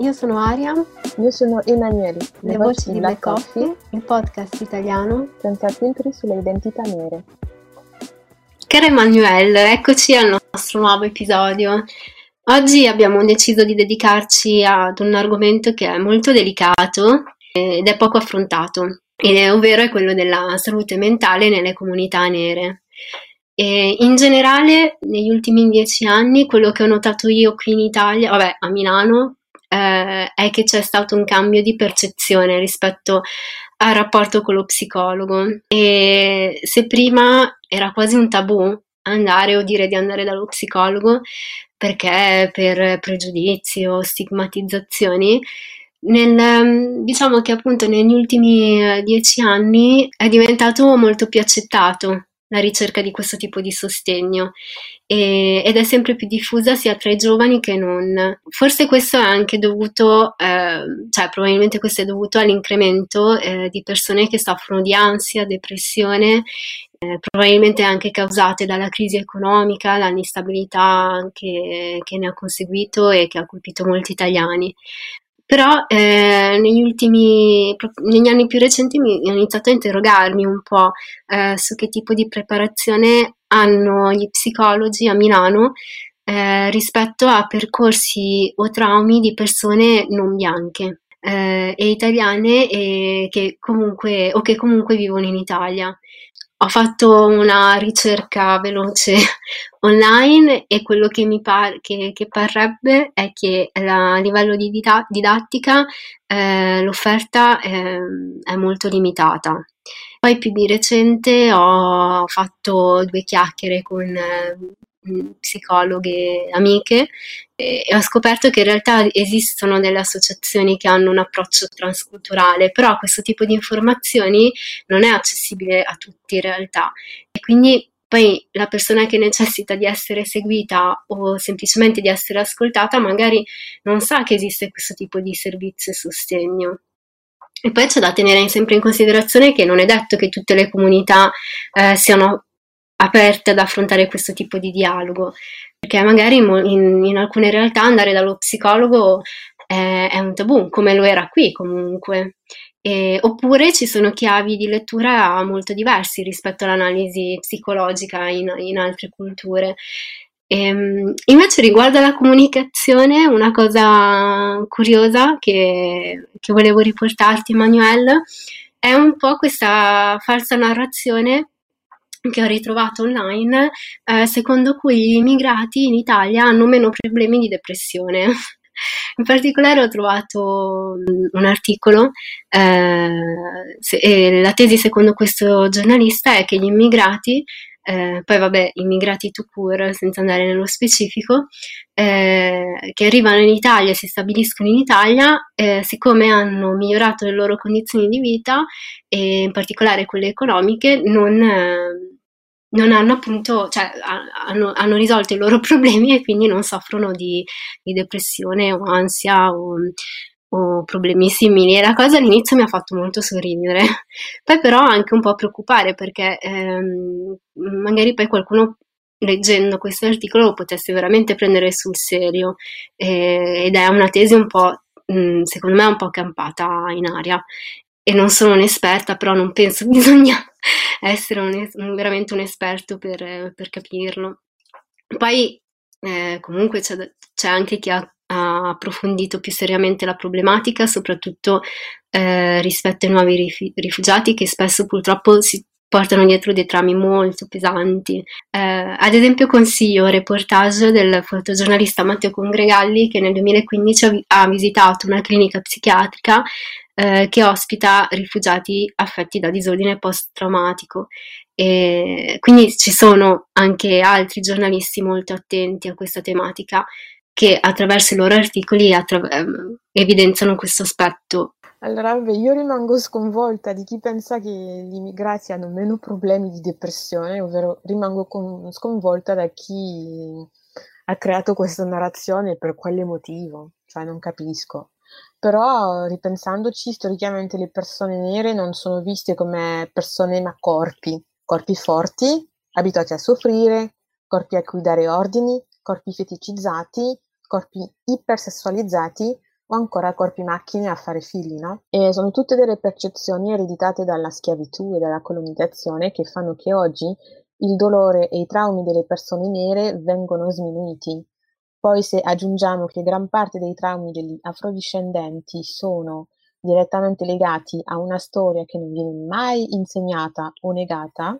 io sono Aria. Io sono Emanuele. Le, Le voci, di Black Coffee, Coffee, il podcast italiano senza filtri sulle identità nere. Caro Emanuele, eccoci al nostro nuovo episodio. Oggi abbiamo deciso di dedicarci ad un argomento che è molto delicato ed è poco affrontato, ovvero è quello della salute mentale nelle comunità nere. E in generale, negli ultimi dieci anni, quello che ho notato io qui in Italia, vabbè, a Milano, eh, è che c'è stato un cambio di percezione rispetto al rapporto con lo psicologo. E se prima era quasi un tabù andare o dire di andare dallo psicologo perché per pregiudizi o stigmatizzazioni nel, diciamo che appunto negli ultimi eh, dieci anni è diventato molto più accettato la ricerca di questo tipo di sostegno e, ed è sempre più diffusa sia tra i giovani che non. Forse questo è anche dovuto, eh, cioè probabilmente questo è dovuto all'incremento eh, di persone che soffrono di ansia, depressione, eh, probabilmente anche causate dalla crisi economica, dall'instabilità che, che ne ha conseguito e che ha colpito molti italiani. Però eh, negli ultimi, negli anni più recenti mi ho iniziato a interrogarmi un po' eh, su che tipo di preparazione hanno gli psicologi a Milano eh, rispetto a percorsi o traumi di persone non bianche eh, e italiane e che comunque, o che comunque vivono in Italia. Ho fatto una ricerca veloce online e quello che mi pare che, che parrebbe è che la, a livello di didattica eh, l'offerta eh, è molto limitata. Poi più di recente ho fatto due chiacchiere con eh, psicologhe amiche e ho scoperto che in realtà esistono delle associazioni che hanno un approccio transculturale, però questo tipo di informazioni non è accessibile a tutti in realtà e quindi poi la persona che necessita di essere seguita o semplicemente di essere ascoltata magari non sa che esiste questo tipo di servizio e sostegno. E poi c'è da tenere sempre in considerazione che non è detto che tutte le comunità eh, siano aperte ad affrontare questo tipo di dialogo, perché magari in, in alcune realtà andare dallo psicologo è, è, un tabù, come lo era qui comunque. E, oppure ci sono chiavi di lettura molto diversi rispetto all'analisi psicologica in, in altre culture. E, ehm, invece riguardo alla comunicazione, una cosa curiosa che, che volevo riportarti, Emanuele, è un po' questa falsa narrazione che ho ritrovato online, eh, secondo cui gli immigrati in Italia hanno meno problemi di depressione. In particolare ho trovato mm, un articolo, eh, se, la tesi secondo questo giornalista è che gli immigrati eh, poi vabbè, immigrati to cure, senza andare nello specifico, eh, che arrivano in Italia si stabiliscono in Italia, eh, siccome hanno migliorato le loro condizioni di vita, e in particolare quelle economiche, non, eh, non hanno appunto, cioè hanno, hanno, risolto i loro problemi e quindi non soffrono di, di depressione o ansia o, o problemi simili. E la cosa all'inizio mi ha fatto molto sorridere, poi però anche un po' preoccupare perché ehm, magari poi qualcuno leggendo questo articolo lo potesse veramente prendere sul serio. Eh, ed è una tesi un po' mh, secondo me un po' campata in aria. E non sono un'esperta però non penso bisogna essere un, veramente un esperto per, per capirlo. Poi eh, comunque c'è, c'è anche chi ha ha approfondito più seriamente la problematica, soprattutto eh, rispetto ai nuovi rifugiati che spesso purtroppo si, portano dietro dei trami molto pesanti. Eh, ad esempio consiglio il reportage del fotogiornalista Matteo Congregalli che nel 2015 ha visitato una clinica psichiatrica eh, che ospita rifugiati affetti da disordine post-traumatico. E quindi ci sono anche altri giornalisti molto attenti a questa tematica che attraverso i loro articoli attra- ehm, evidenziano questo aspetto. Allora, vabbè, io rimango sconvolta di chi pensa che gli immigrati hanno meno problemi di depressione, ovvero rimango con- sconvolta da chi ha creato questa narrazione per quale motivo, cioè non capisco. Però ripensandoci, storicamente le persone nere non sono viste come persone ma corpi, corpi forti, abituati a soffrire, corpi a cui dare ordini, corpi feticizzati, corpi ipersessualizzati o ancora corpi macchine a fare figli, no? E sono tutte delle percezioni ereditate dalla schiavitù e dalla colonizzazione che fanno che oggi il dolore e i traumi delle persone nere vengono sminuiti. Poi se aggiungiamo che gran parte dei traumi degli afrodiscendenti sono direttamente legati a una storia che non viene mai insegnata o negata,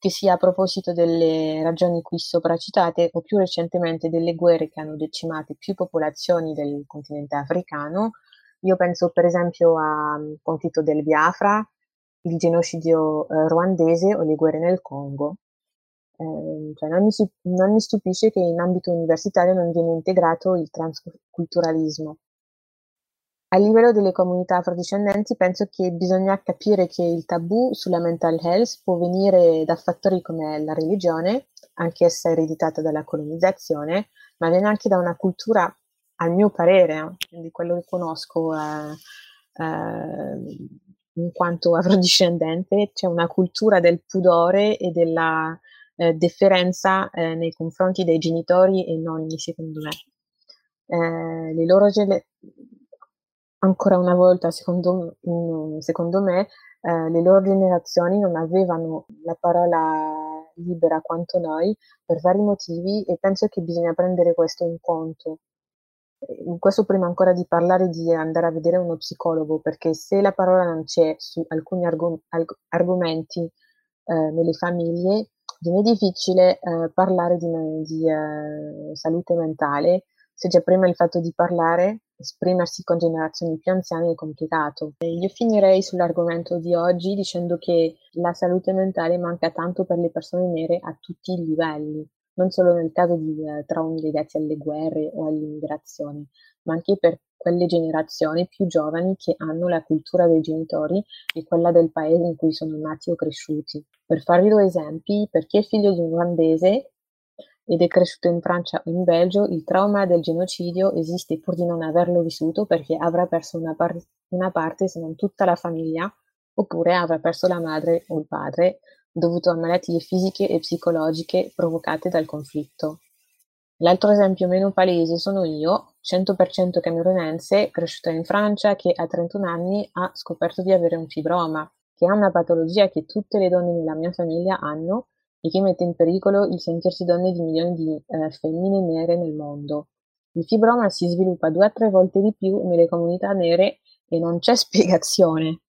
che sia a proposito delle ragioni qui sopracitate o più recentemente delle guerre che hanno decimato più popolazioni del continente africano. Io penso per esempio al conflitto del Biafra, il genocidio eh, ruandese o le guerre nel Congo. Eh, cioè non, mi, non mi stupisce che in ambito universitario non viene integrato il transculturalismo. A livello delle comunità afrodiscendenti penso che bisogna capire che il tabù sulla mental health può venire da fattori come la religione, anch'essa ereditata dalla colonizzazione, ma viene anche da una cultura, al mio parere, di quello che conosco eh, eh, in quanto afrodiscendente, c'è una cultura del pudore e della eh, deferenza eh, nei confronti dei genitori e nonni, secondo me. Eh, le loro gele- ancora una volta, secondo, secondo me, eh, le loro generazioni non avevano la parola libera quanto noi per vari motivi e penso che bisogna prendere questo in conto. In questo prima ancora di parlare di andare a vedere uno psicologo, perché se la parola non c'è su alcuni argom- argomenti eh, nelle famiglie, viene difficile eh, parlare di, di eh, salute mentale se già prima il fatto di parlare esprimersi con generazioni più anziane è complicato. Io finirei sull'argomento di oggi dicendo che la salute mentale manca tanto per le persone nere a tutti i livelli, non solo nel caso di eh, traumi legati alle guerre o all'immigrazione, ma anche per quelle generazioni più giovani che hanno la cultura dei genitori e quella del paese in cui sono nati o cresciuti. Per farvi due esempi, per chi è figlio di un olandese ed è cresciuto in Francia o in Belgio, il trauma del genocidio esiste pur di non averlo vissuto perché avrà perso una, par- una parte, se non tutta la famiglia, oppure avrà perso la madre o il padre dovuto a malattie fisiche e psicologiche provocate dal conflitto. L'altro esempio meno palese sono io, 100% camerunense, cresciuta in Francia, che a 31 anni ha scoperto di avere un fibroma, che è una patologia che tutte le donne nella mia famiglia hanno e che mette in pericolo il sentirsi donne di milioni di eh, femmine nere nel mondo. Il fibroma si sviluppa due a tre volte di più nelle comunità nere e non c'è spiegazione.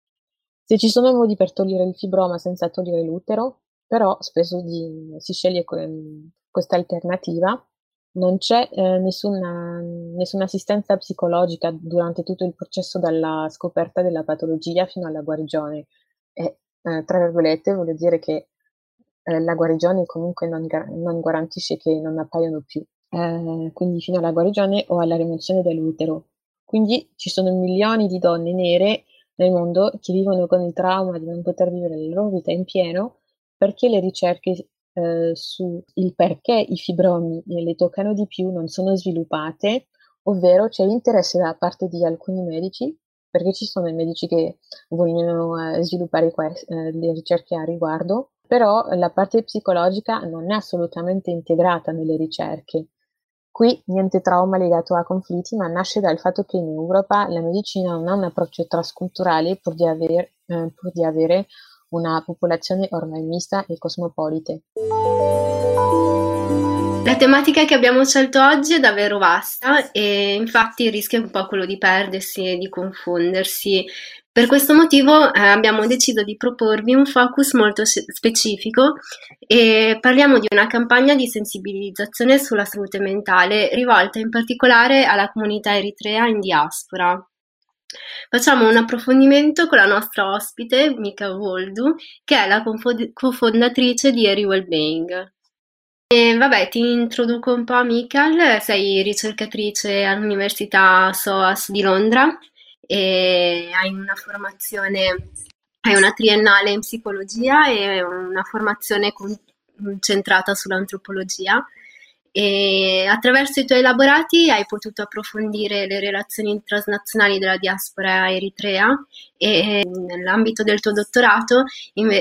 Se ci sono modi per togliere il fibroma senza togliere l'utero, però spesso di, si sceglie questa alternativa, non c'è eh, nessuna, nessuna, assistenza psicologica durante tutto il processo dalla scoperta della patologia fino alla guarigione. E, eh, tra virgolette, voglio dire che eh, la guarigione comunque non, non, garantisce che non appaiano più, eh, quindi fino alla guarigione o alla rimozione dell'utero. Quindi ci sono milioni di donne nere nel mondo che vivono con il trauma di non poter vivere la loro vita in pieno perché le ricerche eh, sul perché i fibromi le toccano di più non sono sviluppate, ovvero c'è interesse da parte di alcuni medici perché ci sono i medici che vogliono eh, sviluppare que- eh, le ricerche a riguardo però la parte psicologica non è assolutamente integrata nelle ricerche. Qui niente trauma legato a conflitti, ma nasce dal fatto che in Europa la medicina non ha un approccio trasculturale pur di, aver, eh, pur di avere una popolazione ormai mista e cosmopolite. La tematica che abbiamo scelto oggi è davvero vasta e infatti rischia un po' quello di perdersi e di confondersi Per questo motivo eh, abbiamo deciso di proporvi un focus molto specifico e parliamo di una campagna di sensibilizzazione sulla salute mentale rivolta in particolare alla comunità eritrea in diaspora. Facciamo un approfondimento con la nostra ospite, Mika Voldu, che è la cofondatrice di Eri Wellbeing. E vabbè, ti introduco un po', Mikal, sei ricercatrice all'Università SOAS di Londra e hai una formazione, hai una triennale in psicologia e una formazione concentrata sull'antropologia. E attraverso i tuoi elaborati hai potuto approfondire le relazioni transnazionali della diaspora eritrea e nell'ambito del tuo dottorato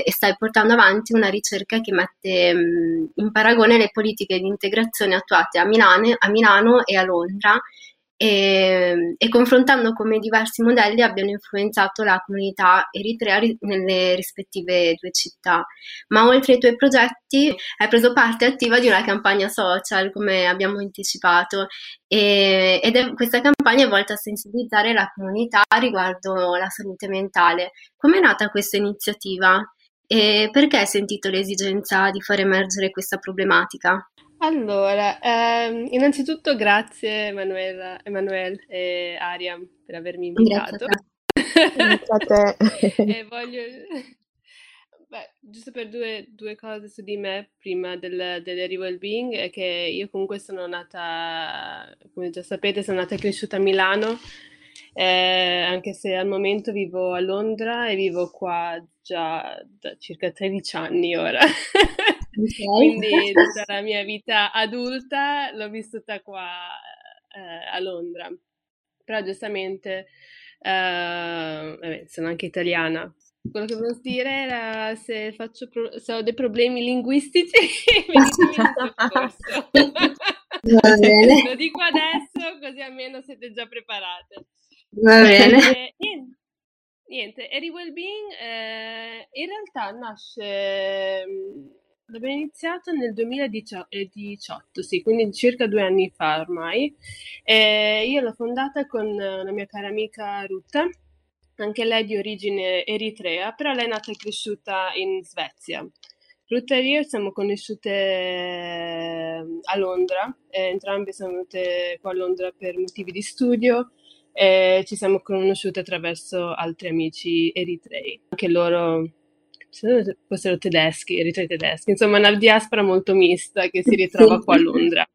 stai portando avanti una ricerca che mette in paragone le politiche di integrazione attuate a Milano, a Milano e a Londra e, e, confrontando come diversi modelli abbiano influenzato la comunità eritrea nelle rispettive due città. Ma oltre ai tuoi progetti hai preso parte attiva di una campagna social, come abbiamo anticipato, e, ed è, questa campagna è volta a sensibilizzare la comunità riguardo la salute mentale. Come è nata questa iniziativa? E perché hai sentito l'esigenza di far emergere questa problematica? Allora, ehm, innanzitutto grazie Emanuela, Emanuele e Ariam per avermi invitato. Grazie a te. e voglio... Beh, giusto per due, due cose su di me prima del, dell'Eri Wellbeing è che io comunque sono nata, come già sapete, sono nata e cresciuta a Milano, eh, anche se al momento vivo a Londra e vivo qua già da circa 13 anni ora. Okay. Quindi tutta la mia vita adulta l'ho vissuta qua eh, a Londra. Però giustamente eh, vabbè, sono anche italiana. Quello che volevo dire era se, faccio pro- se ho dei problemi linguistici, Va bene. Lo dico adesso così almeno siete già preparate. Va bene. E, niente, niente, Eri Wellbeing eh, in realtà nasce L'abbiamo iniziato nel 2018, sì, quindi circa due anni fa ormai. E io l'ho fondata con la mia cara amica Ruta, anche lei di origine eritrea, però lei è nata e cresciuta in Svezia. Ruta e io siamo conosciute ehm, a Londra, entrambe siamo venute qua a Londra per motivi di studio e ci siamo conosciute attraverso altri amici eritrei. Anche loro fossero tedeschi, eritrei tedeschi, insomma una diaspora molto mista che si ritrova qua a Londra.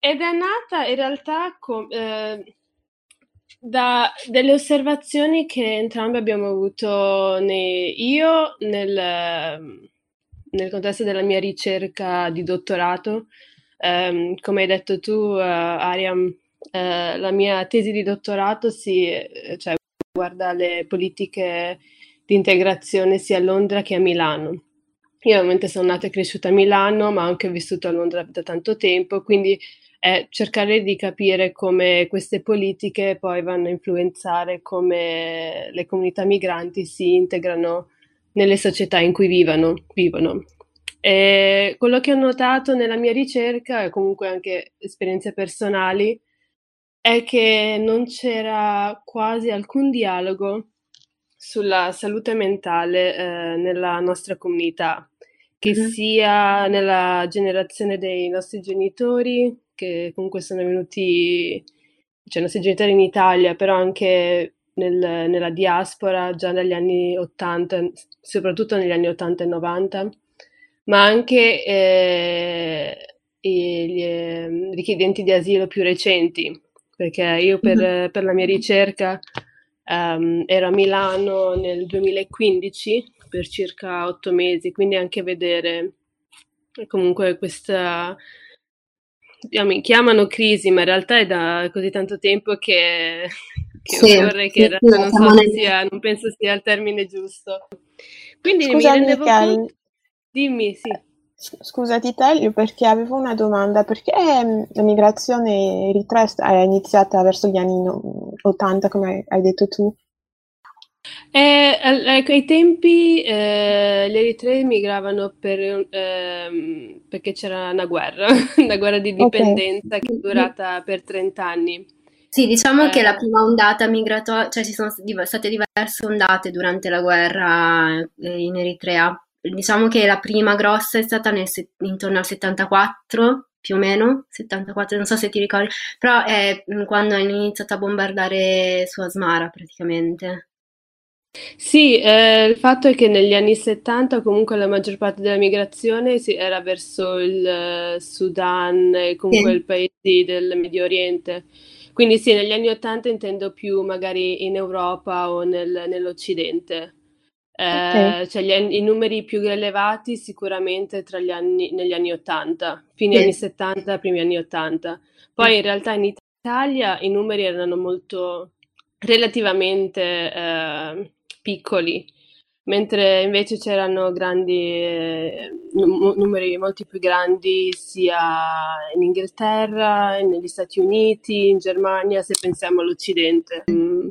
Ed è nata in realtà com- eh, da delle osservazioni che entrambi abbiamo avuto nei, io nel, nel, contesto della mia ricerca di dottorato. Um, come hai detto tu, uh, Ariam, uh, la mia tesi di dottorato si cioè, guarda le politiche di integrazione sia a Londra che a Milano. Io ovviamente sono nata e cresciuta a Milano, ma ho anche vissuto a Londra da tanto tempo, quindi è cercare di capire come queste politiche poi vanno a influenzare come le comunità migranti si integrano nelle società in cui vivono. vivono. E quello che ho notato nella mia ricerca, e comunque anche esperienze personali, è che non c'era quasi alcun dialogo sulla salute mentale eh, nella nostra comunità, che mm-hmm. sia nella generazione dei nostri genitori, che comunque sono venuti, cioè i nostri genitori in Italia, però anche nel, nella diaspora già dagli anni 80, soprattutto negli anni 80 e 90, ma anche eh, gli eh, richiedenti di asilo più recenti, perché io per, mm-hmm. per la mia ricerca Um, ero a Milano nel 2015 per circa otto mesi, quindi anche vedere comunque questa, mi chiamano crisi, ma in realtà è da così tanto tempo che, che sì, vorrei che in realtà non, so nel... sia, non penso sia il termine giusto. Quindi Scusa, mi rendevo conto... Dimmi, sì. Scusa, ti taglio perché avevo una domanda. Perché ehm, la migrazione eritrea è iniziata verso gli anni 80, come hai detto tu? Eh, ai tempi eh, gli eritrei migravano per, eh, perché c'era una guerra, una guerra di dipendenza okay. che è durata per 30 anni. Sì, diciamo Eh, che la prima ondata migratoria, cioè ci sono state diverse ondate durante la guerra eh, in Eritrea. Diciamo che la prima grossa è stata nel intorno al 74, più o meno, 74, non so se ti ricordi, però è mm, quando hanno iniziato a bombardare su Asmara praticamente. Sì, eh, il fatto è che negli anni 70 comunque la maggior parte della migrazione si- era verso il eh, Sudan e comunque Sì, i paesi del Medio Oriente. Quindi sì, negli anni 80 intendo più magari in Europa o nel- nell'Occidente. Ok, Eh, cioè gli anni- i numeri più elevati sicuramente tra gli anni, negli anni 80, fine anni sì, 70, primi anni 80. Poi in realtà in Italia i numeri erano molto relativamente eh, piccoli, mentre invece c'erano grandi eh, nu- numeri molti più grandi sia in Inghilterra, negli Stati Uniti, in Germania, se pensiamo all'Occidente. Mm.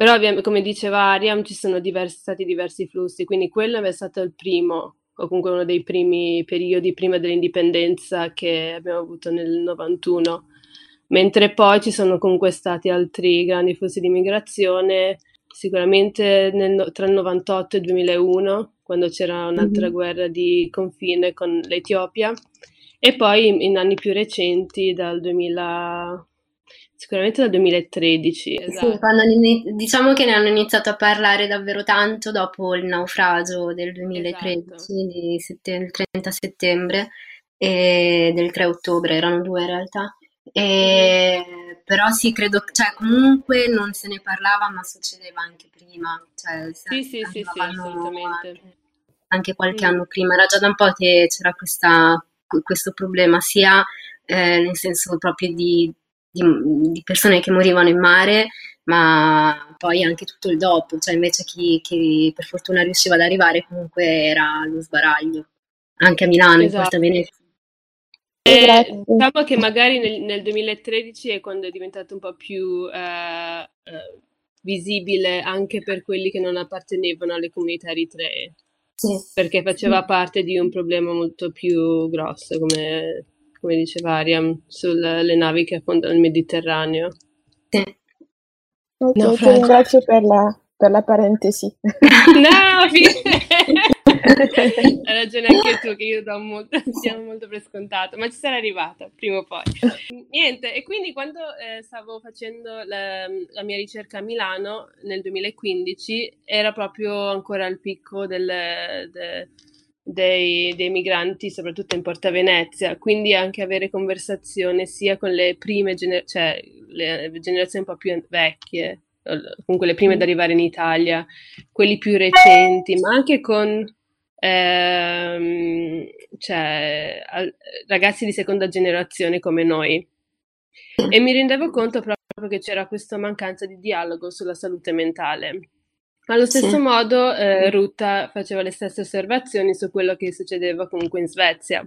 Però, come diceva Ariam, ci sono diversi- stati diversi flussi, quindi quello è stato il primo, o comunque uno dei primi periodi prima dell'indipendenza che abbiamo avuto nel 91, mentre poi ci sono comunque stati altri grandi flussi di migrazione, sicuramente nel tra il 98 e il 2001, quando c'era un'altra Mhm. guerra di confine con l'Etiopia, e poi in anni più recenti, dal 2000, sicuramente dal 2013, Sì, esatto. quando hanno ini- diciamo che ne hanno iniziato a parlare davvero tanto dopo il naufragio del Esatto. 2013, di sette- il 30 settembre e del 3 ottobre, erano due in realtà. Mhm. E, però sì, credo, cioè comunque non se ne parlava, ma succedeva anche prima, cioè Sì, sì, sì, sì, assolutamente. anche, anche qualche Mm. anno prima. Era già da un po' che c'era questa- questo problema, sia eh, nel senso proprio di, di- di persone che morivano in mare, ma poi anche tutto il dopo, cioè invece chi, chi per fortuna riusciva ad arrivare comunque era allo sbaraglio, anche a Milano, in Porta Esatto. Venezia. E grazie. diciamo che magari nel, nel 2013 è quando è diventato un po' più eh, eh, visibile anche per quelli che non appartenevano alle comunità eritree, Sì, perché faceva parte di un problema molto più grosso, come, come diceva Ariam, sulle navi che affondano il Mediterraneo. sì. Ok, ti Naufragio. ringrazio per la, per la parentesi. No, fi- hai ragione anche tu che io do molto, diamo molto per scontato, ma ci sarei arrivata prima o poi. Niente, e quindi quando eh, stavo facendo la, la mia ricerca a Milano nel 2015 era proprio ancora al picco del- de- dei, dei migranti, soprattutto in Porta Venezia, quindi anche avere conversazione sia con le prime gener- cioè le generazioni un po' più vecchie, comunque le prime ad arrivare in Italia, quelli più recenti, ma anche con ehm, cioè, al- ragazzi di seconda generazione come noi. E mi rendevo conto proprio che c'era questa mancanza di dialogo sulla salute mentale. Allo Sì. stesso modo, eh, Ruta faceva le stesse osservazioni su quello che succedeva comunque in Svezia.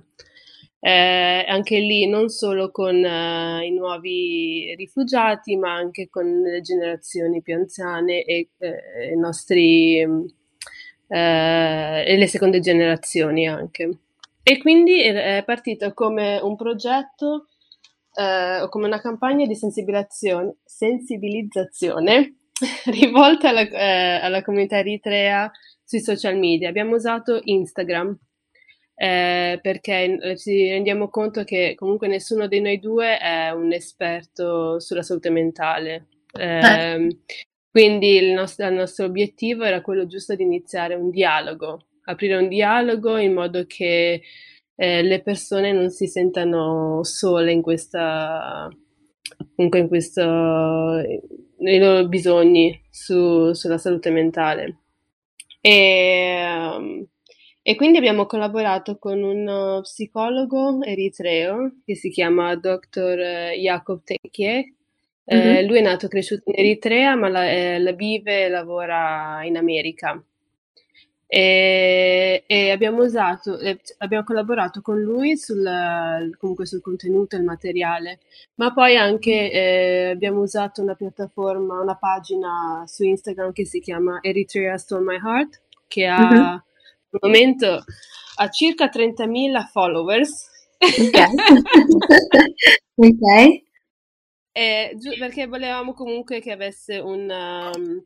Eh, anche lì non solo con eh, i nuovi rifugiati, ma anche con le generazioni più anziane e eh, i nostri eh, e le seconde generazioni anche. E quindi è è partito come un progetto eh, o come una campagna di sensibilizzazione rivolta alla, eh, alla comunità eritrea sui social media. Abbiamo usato Instagram eh, perché eh, ci rendiamo conto che comunque nessuno di noi due è un esperto sulla salute mentale. Ehm, quindi il nostro, il nostro obiettivo era quello giusto di iniziare un dialogo, aprire un dialogo in modo che eh, le persone non si sentano sole in questa, comunque in questo, nei loro bisogni su- sulla salute mentale. E, e quindi abbiamo collaborato con uno psicologo eritreo che si chiama Dr. Jacob Tekie. Eh, Mhm. lui è nato e cresciuto in Eritrea, ma la, eh, la vive e lavora in America. E, e abbiamo usato, eh, abbiamo collaborato con lui sul, comunque sul contenuto e il materiale, ma poi anche eh, abbiamo usato una piattaforma, una pagina su Instagram che si chiama Eritrea Stole My Heart, che ha Mhm. al momento ha circa 30.000 followers. Ok. Ok. E, perché volevamo comunque che avesse un... Um,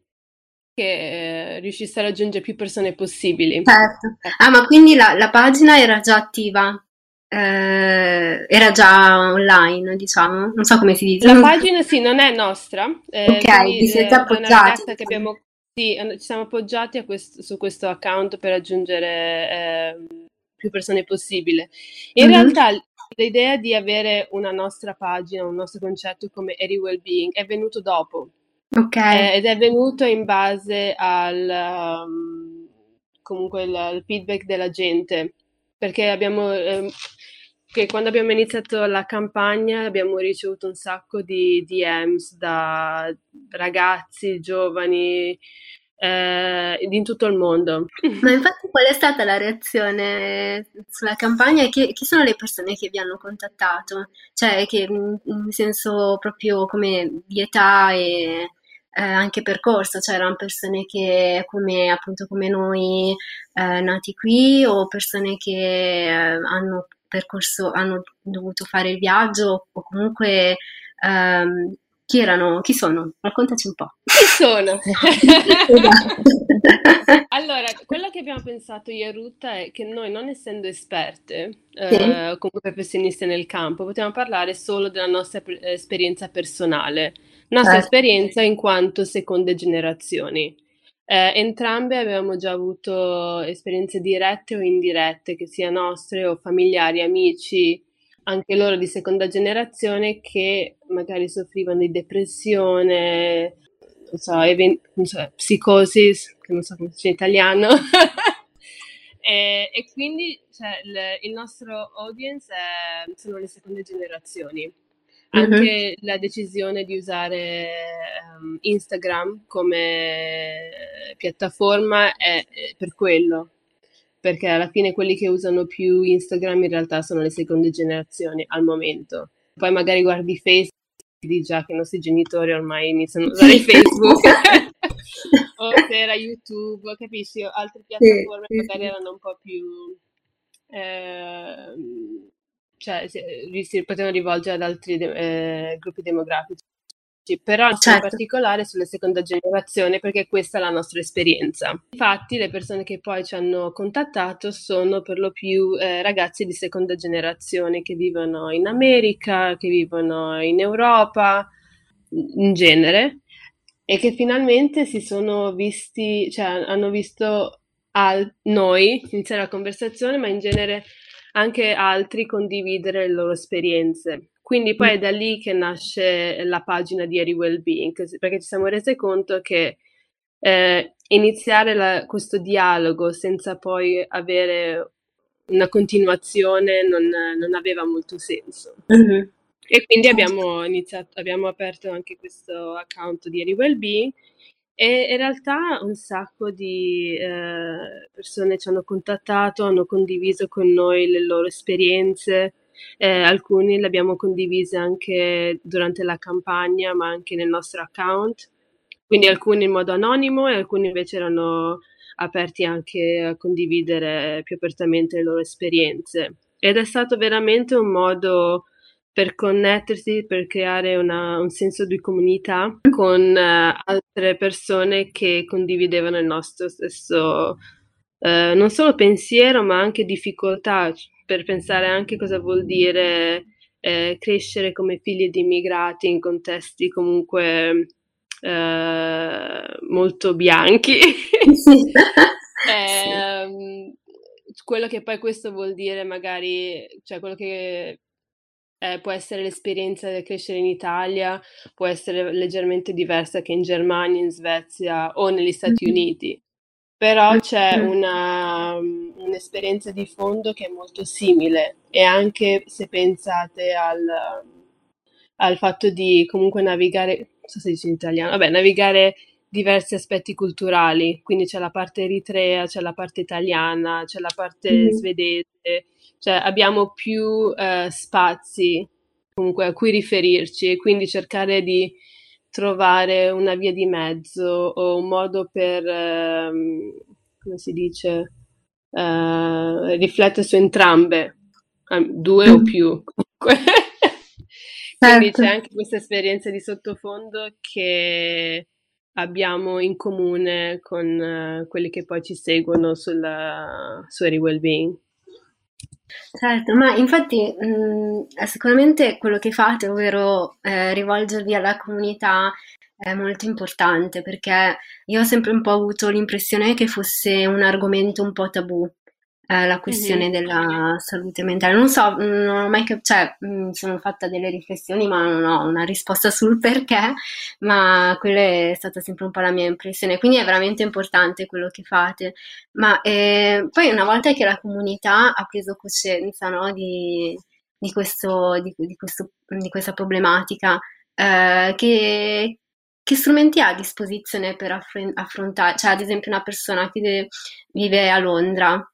che eh, riuscisse a raggiungere più persone possibili. Certo. Ah, ma quindi la, la pagina era già attiva? Eh, era già online, diciamo, non so come si dice. La pagina sì, non è nostra. Eh, ok, vi siete eh, appoggiati. Che abbiamo, sì, ci siamo appoggiati questo, su questo account per raggiungere eh, più persone possibile. In mm-hmm. realtà l'idea di avere una nostra pagina, un nostro concetto come Eri Wellbeing è venuto dopo. Ok. Eh, ed è venuto in base al um, comunque il, il, feedback della gente, perché abbiamo eh, che quando abbiamo iniziato la campagna abbiamo ricevuto un sacco di DMs da ragazzi, giovani, eh, in tutto il mondo. Ma infatti qual è stata la reazione sulla campagna e chi, chi sono le persone che vi hanno contattato? Cioè, che in senso proprio come di età e eh, anche percorso, cioè erano persone che come appunto come noi eh, nati qui o persone che eh, hanno percorso, hanno dovuto fare il viaggio o comunque ehm, chi erano, chi sono? Raccontaci un po'. Chi sono? allora, quello che abbiamo pensato io e Ruth è che noi non essendo esperte, sì. eh, come professioniste nel campo, potevamo parlare solo della nostra esperienza personale nostra certo. esperienza in quanto seconde generazioni. Eh, entrambe avevamo già avuto esperienze dirette o indirette, che sia nostre o familiari, amici, anche loro di seconda generazione, che magari soffrivano di depressione, non so, even- non so psicosi, che non so come si dice in italiano. e, e, quindi cioè, il, il, nostro audience è, sono le seconde generazioni. Anche uh-huh. la decisione di usare um, Instagram come piattaforma è, è per quello, perché alla fine quelli che usano più Instagram in realtà sono le seconde generazioni al momento. Poi magari guardi Facebook e già che i nostri genitori ormai iniziano a usare Facebook. o se era YouTube, capisci? Altre piattaforme magari erano un po' più... Eh, cioè si, si potevano rivolgere ad altri de- eh, gruppi demografici, però certo. in particolare sulla seconda generazione perché questa è la nostra esperienza. Infatti le persone che poi ci hanno contattato sono per lo più eh, ragazzi di seconda generazione che vivono in America, che vivono in Europa, in genere, e che finalmente si sono visti, cioè hanno visto al- noi iniziare la conversazione, ma in genere anche altri condividere le loro esperienze. Quindi poi è da lì che nasce la pagina di Eri Wellbeing, perché ci siamo resi conto che eh, iniziare la, questo dialogo senza poi avere una continuazione non, non aveva molto senso. Mm-hmm. E quindi abbiamo iniziato, abbiamo aperto anche questo account di Eri Wellbeing e in realtà un sacco di eh, persone ci hanno contattato, hanno condiviso con noi le loro esperienze, eh, alcuni le abbiamo condivise anche durante la campagna, ma anche nel nostro account, quindi alcuni in modo anonimo e alcuni invece erano aperti anche a condividere più apertamente le loro esperienze. Ed è stato veramente un modo per connettersi, per creare una, un senso di comunità con uh, altre persone che condividevano il nostro stesso, uh, non solo pensiero, ma anche difficoltà, per pensare anche cosa vuol dire eh, crescere come figli di immigrati in contesti comunque eh, molto bianchi. eh, quello che poi questo vuol dire magari, cioè quello che eh, può essere l'esperienza di crescere in Italia, può essere leggermente diversa che in Germania, in Svezia o negli Stati. Uniti, però c'è una, un'esperienza di fondo che è molto simile. E anche se pensate al, al fatto di comunque navigare, non so se dice in italiano, vabbè, navigare diversi aspetti culturali, quindi c'è la parte eritrea, c'è la parte italiana, c'è la parte mm. svedese, cioè abbiamo più eh, spazi comunque a cui riferirci e quindi cercare di trovare una via di mezzo o un modo per, ehm, come si dice, eh, riflettere su entrambe, due o mm. più comunque. Quindi Certo. c'è anche questa esperienza di sottofondo che abbiamo in comune con eh, quelli che poi ci seguono sulla, su Eri Wellbeing. Certo, ma infatti mh, sicuramente quello che fate, ovvero eh, rivolgervi alla comunità, è molto importante perché io ho sempre un po' avuto l'impressione che fosse un argomento un po' tabù, eh, la questione Mhm. della salute mentale. Non so, mh, non ho mai cap- cioè, mh, sono fatta delle riflessioni, ma non ho una risposta sul perché, ma quella è stata sempre un po' la mia impressione. Quindi è veramente importante quello che fate. Ma eh, poi una volta che la comunità ha preso coscienza, no, di, di questo, di, di questo- di questa problematica, eh, che, che strumenti ha a disposizione per affron- affrontare, cioè ad esempio una persona che vive a Londra,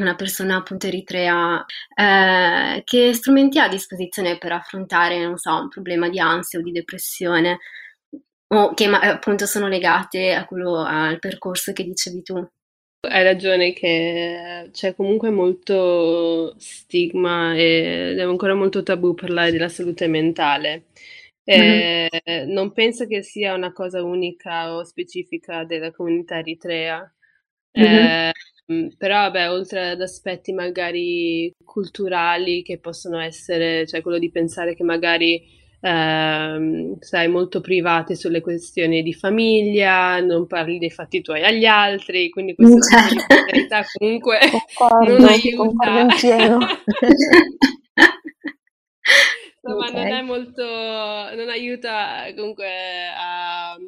una persona appunto eritrea, eh, che strumenti ha a disposizione per affrontare, non so, un problema di ansia o di depressione, o che ma- appunto sono legate a quello, al percorso che dicevi tu? Hai ragione che c'è comunque molto stigma ed è ancora molto tabù parlare della salute mentale. Eh, non penso che sia una cosa unica o specifica della comunità eritrea. Mhm. Eh, però, vabbè, oltre ad aspetti magari culturali che possono essere, cioè quello di pensare che magari ehm, sai molto private sulle questioni di famiglia, non parli dei fatti tuoi agli altri, quindi Certo. mentalità comunque non Concordo, concordo aiuta. Insomma, non è molto, non aiuta comunque a, a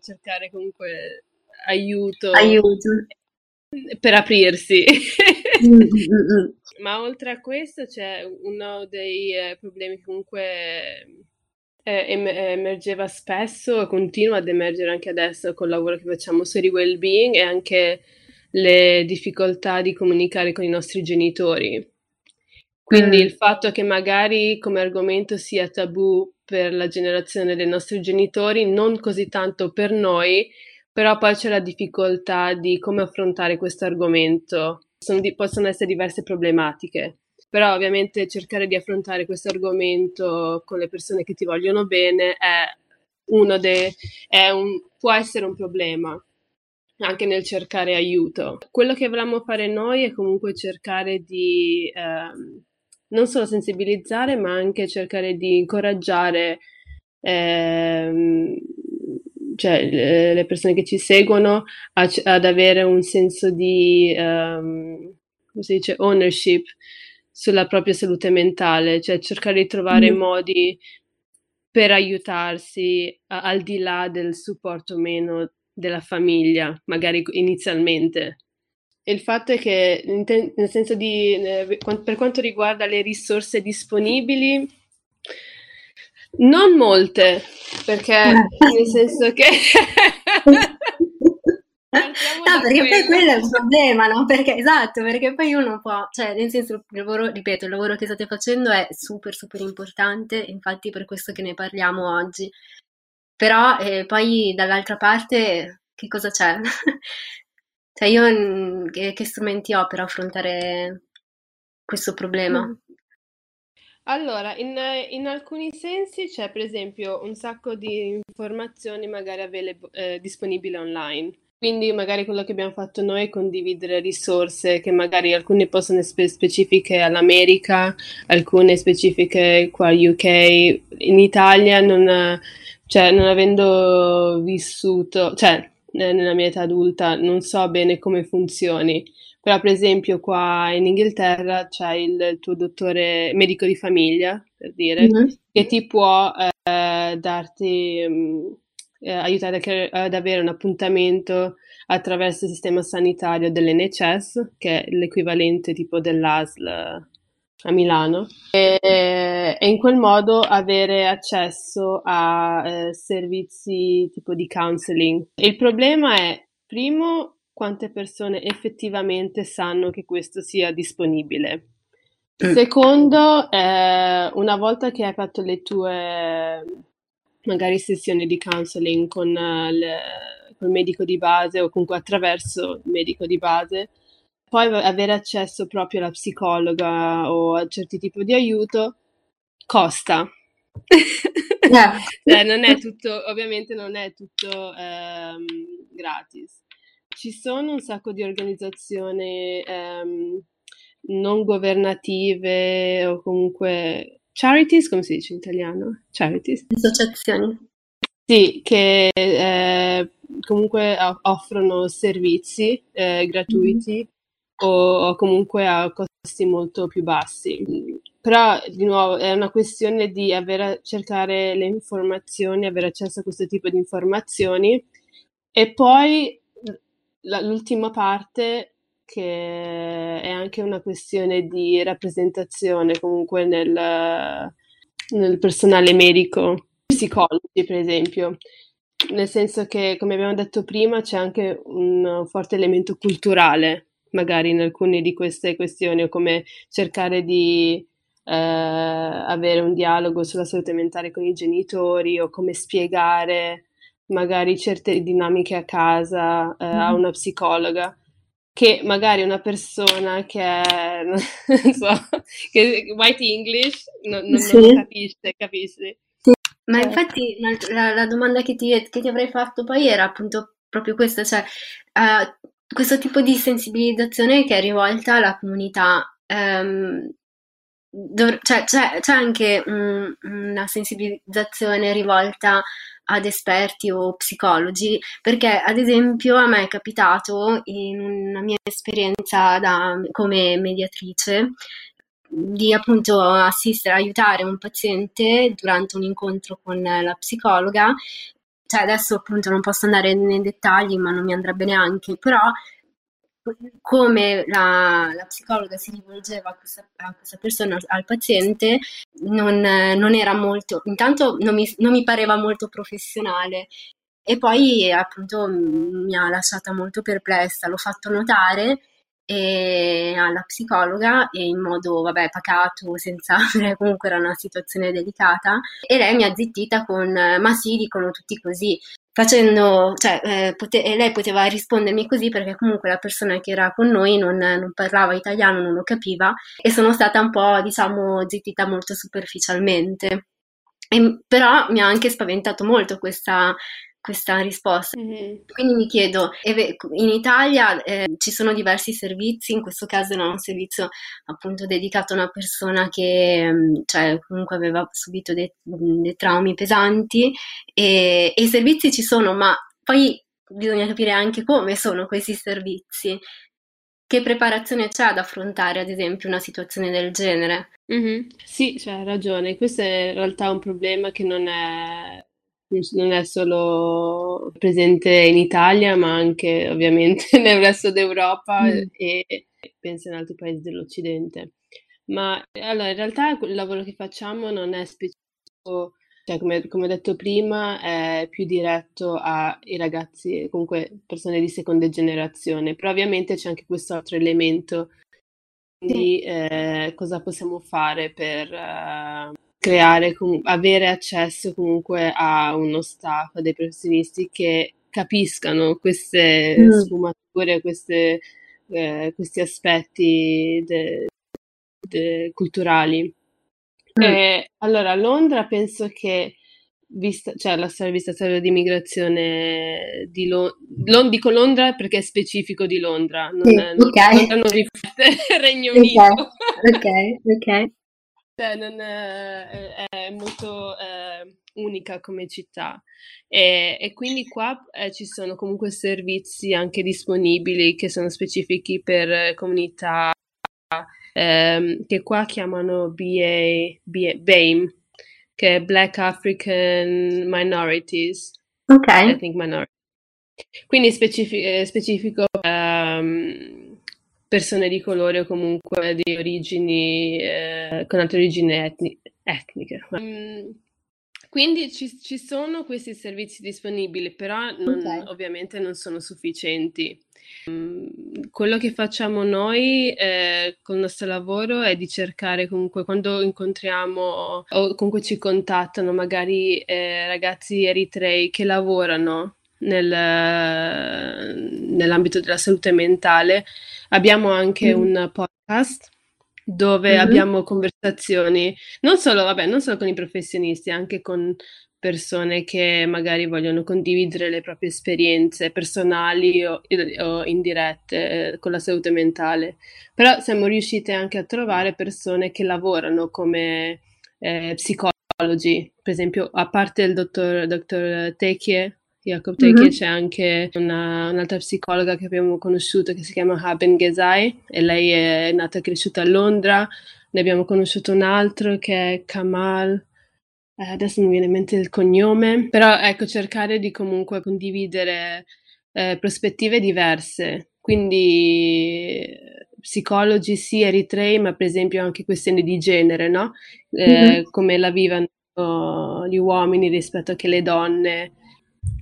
cercare comunque aiuto Aiuto. Per aprirsi. Mm, mm, mm. Ma oltre a questo c'è uno dei eh, problemi che comunque eh, em- emergeva spesso e continua ad emergere anche adesso col lavoro che facciamo su di well-being e anche le difficoltà di comunicare con i nostri genitori. Quindi il fatto che magari come argomento sia tabù per la generazione dei nostri genitori, non così tanto per noi, però poi c'è la difficoltà di come affrontare questo argomento. Di- possono essere diverse problematiche, però ovviamente cercare di affrontare questo argomento con le persone che ti vogliono bene è uno dei, è un, può essere un problema anche nel cercare aiuto. Quello che volevamo fare noi è comunque cercare di ehm, non solo sensibilizzare, ma anche cercare di incoraggiare ehm, cioè, le le persone che ci seguono a- ad avere un senso di, ehm, come si dice, ownership sulla propria salute mentale, cioè cercare di trovare Mm. modi per aiutarsi a- al di là del supporto meno della famiglia, magari inizialmente. Il fatto è che, nel senso di, eh, per quanto riguarda le risorse disponibili, non molte, perché nel senso che No, perché poi quello. quello è il problema, no? Perché, esatto, perché poi uno può, cioè, nel senso, il lavoro, ripeto, il lavoro che state facendo è super, super importante, infatti per questo che ne parliamo oggi. Però eh, poi dall'altra parte che cosa c'è? Cioè io mm, che, che strumenti ho per affrontare questo problema? Mm. Allora, in, in alcuni sensi c'è per esempio un sacco di informazioni magari available- eh, disponibili online. Quindi magari quello che abbiamo fatto noi è condividere risorse che magari alcune possono essere specifiche all'America, alcune specifiche qua UK. In Italia non, cioè, non avendo vissuto, cioè eh, nella mia età adulta, non so bene come funzioni. Però, per esempio, qua in Inghilterra c'è il, tuo dottore medico di famiglia, per dire, Mhm. che ti può eh, darti, mm, eh, aiutare a ad avere un appuntamento attraverso il sistema sanitario dell'NHS, che è l'equivalente tipo dell'ASL a Milano, e, e in quel modo avere accesso a eh, servizi tipo di counseling. Il problema è, primo, quante persone effettivamente sanno che questo sia disponibile. Mm. Secondo, eh, una volta che hai fatto le tue magari sessioni di counseling con eh, il, col medico di base o comunque attraverso il medico di base, poi avere accesso proprio alla psicologa o a certi tipi di aiuto costa. cioè, non è tutto, ovviamente non è tutto ehm, gratis. Ci sono un sacco di organizzazioni ehm, non governative o comunque charities, come si dice in italiano? Charities. Associazioni. Sì, che eh, comunque offrono servizi eh, gratuiti mm-hmm. o, o, comunque a costi molto più bassi. Però, di nuovo, è una questione di avere, cercare le informazioni, avere accesso a questo tipo di informazioni e poi la, l'ultima parte che è anche una questione di rappresentazione comunque nel, nel personale medico, psicologi per esempio, nel senso che come abbiamo detto prima c'è anche un forte elemento culturale magari in alcune di queste questioni o come cercare di eh, avere un dialogo sulla salute mentale con i genitori o come spiegare magari certe dinamiche a casa eh, a mm-hmm. una psicologa che magari una persona che è, non so, che white English non, non, sì. non capisce, capisci? Sì. Ma eh. infatti la, la domanda che ti, che ti, avrei fatto poi era appunto proprio questa, cioè uh, questo tipo di sensibilizzazione che è rivolta alla comunità. Um, dov- cioè, c'è, c'è, anche un, una sensibilizzazione rivolta ad esperti o psicologi, perché ad esempio a me è capitato in una mia esperienza da, come mediatrice di appunto assistere, aiutare un paziente durante un incontro con la psicologa. Cioè adesso appunto non posso andare nei dettagli, ma non mi andrebbe neanche, però come la, la, psicologa si rivolgeva a questa, a questa persona, al paziente, non, non, era molto, intanto non mi, non mi pareva molto professionale. E poi appunto mi ha lasciata molto perplessa, l'ho fatto notare e alla psicologa e in modo vabbè pacato senza comunque era una situazione delicata. E lei mi ha zittita con ma sì dicono tutti così facendo, cioè, eh, pote- lei poteva rispondermi così perché comunque la persona che era con noi non, non, parlava italiano, non lo capiva e sono stata un po', diciamo, zittita molto superficialmente. E, però mi ha anche spaventato molto questa, questa risposta. Mm-hmm. Quindi mi chiedo, in Italia eh, ci sono diversi servizi, in questo caso era un servizio appunto dedicato a una persona che mm, cioè, comunque aveva subito dei, dei traumi pesanti e, e i servizi ci sono, ma poi bisogna capire anche come sono questi servizi. Che preparazione c'è ad affrontare, ad esempio, una situazione del genere? Mm-hmm. Sì, cioè, hai ragione. Questo è in realtà un problema che non è non è solo presente in Italia, ma anche ovviamente nel resto d'Europa mm. e penso in altri paesi dell'Occidente. Ma allora, in realtà il lavoro che facciamo non è specifico, cioè come, come ho detto prima, è più diretto ai ragazzi, comunque persone di seconda generazione, però ovviamente c'è anche questo altro elemento di eh, cosa possiamo fare per... Uh, creare, avere accesso comunque a uno staff, a dei professionisti che capiscano queste mm. sfumature, queste, eh, questi aspetti de, de, culturali. Mm. E, allora, a Londra penso che vista, cioè la servizio di immigrazione di Londra, non dico Londra perché è specifico di Londra, non, sì, okay. non, non riflette Regno Unito. Ok, ok. Cioè, non è, è molto eh, unica come città e, e quindi qua eh, ci sono comunque servizi anche disponibili che sono specifici per comunità eh, che qua chiamano BA, BA, BAME, che è Black African Minorities. Ok. Minority. Quindi specifico, specifico um, persone di colore o comunque di origini eh, con altre origini etni- etniche. Um, quindi ci, ci, sono questi servizi disponibili, però non, okay. ovviamente non sono sufficienti. Um, quello che facciamo noi eh, con il nostro lavoro è di cercare comunque quando incontriamo o comunque ci contattano magari eh, ragazzi eritrei che lavorano nel, nell'ambito della salute mentale, Abbiamo anche mm. un podcast dove mm-hmm. abbiamo conversazioni non solo, vabbè, non solo con i professionisti, anche con persone che magari vogliono condividere le proprie esperienze personali o, o indirette eh, con la salute mentale. Però siamo riusciti anche a trovare persone che lavorano come eh, psicologi, per esempio, a parte il dottor, dottor Tekje, Jacob Tekje, mm-hmm. c'è anche una, un'altra psicologa che abbiamo conosciuto che si chiama Haben Gezai e lei è nata e cresciuta a Londra. Ne abbiamo conosciuto un altro che è Kamal eh, adesso non viene in mente il cognome, però ecco, cercare di comunque condividere eh, prospettive diverse, quindi psicologi sì, eritrei, ma per esempio anche questioni di genere, no? Eh, mm-hmm. Come la vivono gli uomini rispetto a che le donne,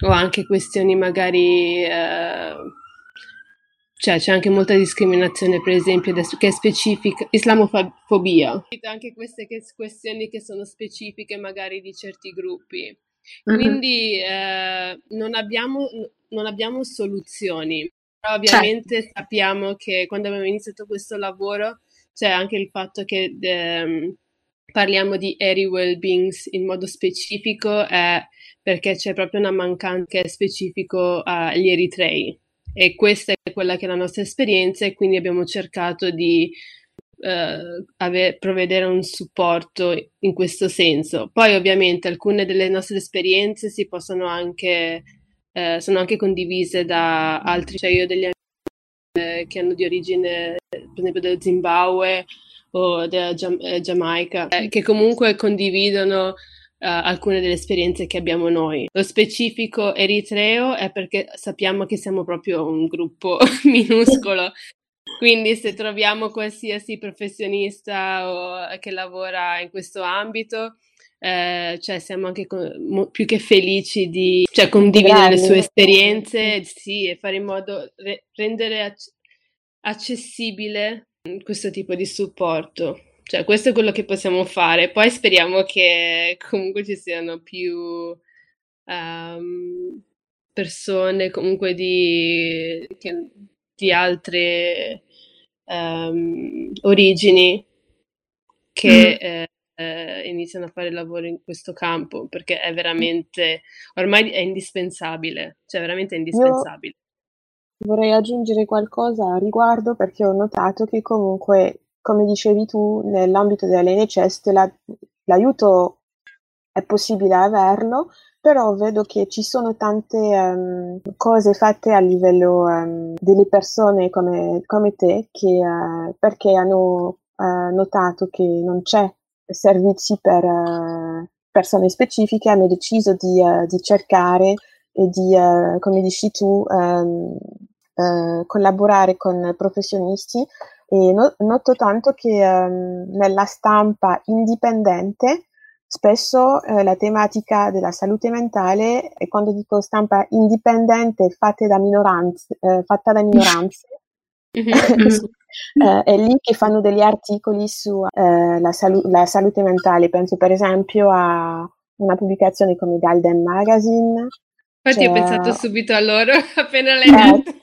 o anche questioni magari eh, cioè c'è anche molta discriminazione, per esempio, che è specifica, islamofobia. Anche queste che, questioni che sono specifiche magari di certi gruppi. Mm-hmm. Quindi eh, non, abbiamo, non abbiamo soluzioni, però ovviamente certo. sappiamo che quando abbiamo iniziato questo lavoro c'è anche il fatto che eh, parliamo di eri well-beings in modo specifico è perché c'è proprio una mancanza specifico agli eritrei e questa è quella che è la nostra esperienza e quindi abbiamo cercato di eh, ave- provvedere un supporto in questo senso. Poi ovviamente alcune delle nostre esperienze si possono anche, eh, sono anche condivise da altri, cioè io degli amici eh, che hanno di origine per esempio dello Zimbabwe o della Giam- eh, Giamaica, eh, che comunque condividono alcune delle esperienze che abbiamo noi. Lo specifico eritreo è perché sappiamo che siamo proprio un gruppo minuscolo, quindi se troviamo qualsiasi professionista o, che lavora in questo ambito, eh, cioè siamo anche con, mo, più che felici di cioè, condividere le sue esperienze sì, e fare in modo re, rendere ac- accessibile questo tipo di supporto. Cioè, questo è quello che possiamo fare. Poi speriamo che comunque ci siano più um, persone comunque di, che, di altre um, origini che mm. eh, eh, iniziano a fare lavoro in questo campo perché è veramente ormai è indispensabile, cioè veramente è indispensabile. Io vorrei aggiungere qualcosa a riguardo perché ho notato che comunque come dicevi tu, nell'ambito dell'NHS la, l'aiuto è possibile averlo, però vedo che ci sono tante um, cose fatte a livello um, delle persone come, come te che uh, perché hanno uh, notato che non c'è servizi per uh, persone specifiche, hanno deciso di, di cercare e di, come dici tu, um, collaborare con professionisti e no, noto tanto che um, nella stampa indipendente spesso eh, la tematica della salute mentale, e quando dico stampa indipendente fatta da minoranze, eh, fatta da minoranze eh, è lì che fanno degli articoli sulla eh, salu- salute mentale. Penso per esempio a una pubblicazione come Galden Magazine. Infatti cioè... ho pensato subito a loro appena l'hai eh. detto.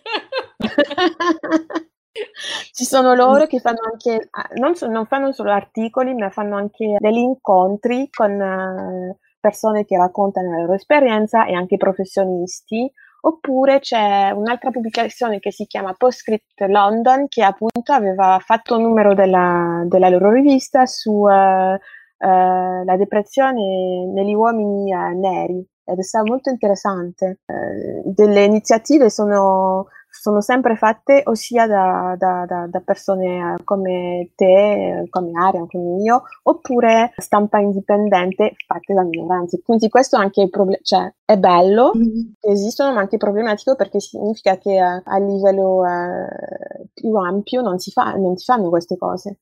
Ci sono loro che fanno anche, ah, non, non, fanno solo articoli, ma fanno anche degli incontri con uh, persone che raccontano la loro esperienza e anche professionisti. Oppure c'è un'altra pubblicazione che si chiama Postscript London, che appunto aveva fatto un numero della, della loro rivista sulla uh, uh, depressione negli uomini neri ed è stato molto interessante. delle iniziative sono sono sempre fatte ossia da, da, da, da persone eh, come te, come Aria, come io, oppure stampa indipendente fatte da minoranze. Quindi questo anche è, proble- cioè, è bello mm-hmm. che esistono, ma anche problematico perché significa che a, a livello eh, più ampio non si, fa, non si fanno queste cose.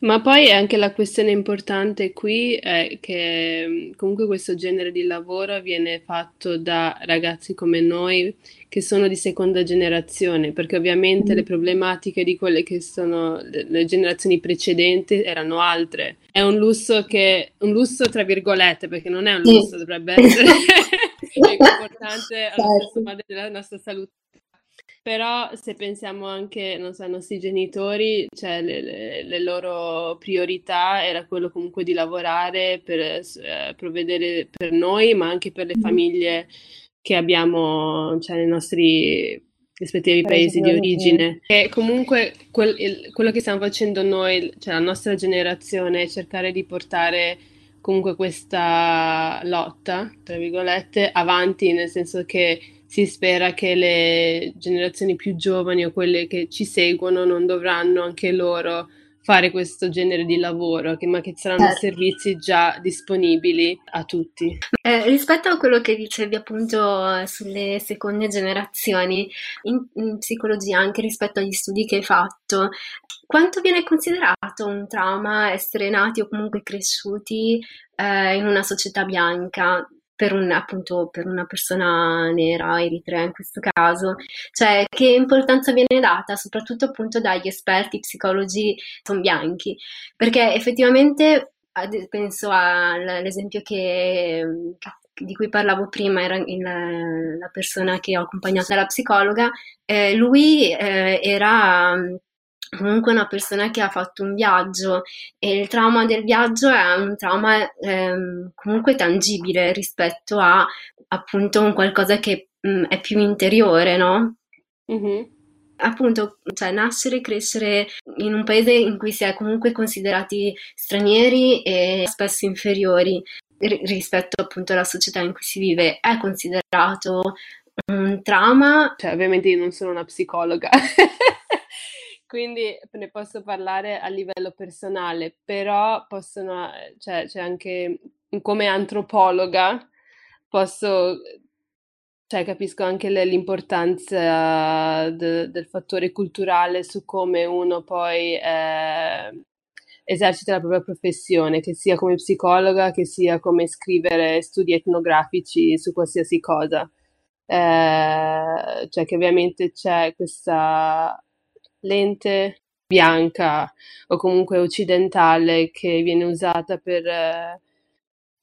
Ma poi anche la questione importante qui è che mm, comunque questo genere di lavoro viene fatto da ragazzi come noi che sono di seconda generazione, perché ovviamente mm. le problematiche di quelle che sono le, generazioni precedenti erano altre. È un lusso che, un lusso tra virgolette, perché non è un lusso, dovrebbe essere è importante alla certo. della nostra salute Però se pensiamo anche, non so, ai nostri genitori, cioè le, le- le loro priorità era quello comunque di lavorare per eh, provvedere per noi, ma anche per le famiglie che abbiamo, cioè nei nostri rispettivi paesi di origine. E comunque quel- il- quello che stiamo facendo noi, cioè la nostra generazione, è cercare di portare comunque questa lotta, tra virgolette, avanti, nel senso che si spera che le generazioni più giovani o quelle che ci seguono non dovranno anche loro fare questo genere di lavoro, che, ma che saranno Certo. servizi già disponibili a tutti. Eh, rispetto a quello che dicevi appunto sulle seconde generazioni, in, in psicologia, anche rispetto agli studi che hai fatto, quanto viene considerato un trauma essere nati o comunque cresciuti eh, in una società bianca? Per, un, appunto, per una persona nera, eritrea in questo caso, cioè che importanza viene data soprattutto appunto dagli esperti psicologi sono bianchi, perché effettivamente penso all'esempio che, di cui parlavo prima, era la persona che ho accompagnato dalla psicologa, eh, lui eh, era comunque una persona che ha fatto un viaggio e il trauma del viaggio è un trauma ehm, comunque tangibile rispetto a appunto un qualcosa che mm, è più interiore, no? Mhm. appunto, cioè nascere e crescere in un paese in cui si è comunque considerati stranieri e spesso inferiori ri- rispetto appunto alla società in cui si vive, è considerato un trauma. Cioè, ovviamente io non sono una psicologa, quindi ne posso parlare a livello personale, però possono, cioè, c'è anche come antropologa, posso, cioè, capisco anche le- l'importanza de- del fattore culturale su come uno poi eh, esercita la propria professione, che sia come psicologa, che sia come scrivere studi etnografici su qualsiasi cosa. Eh, cioè che ovviamente c'è questa lente bianca o comunque occidentale che viene usata per, eh,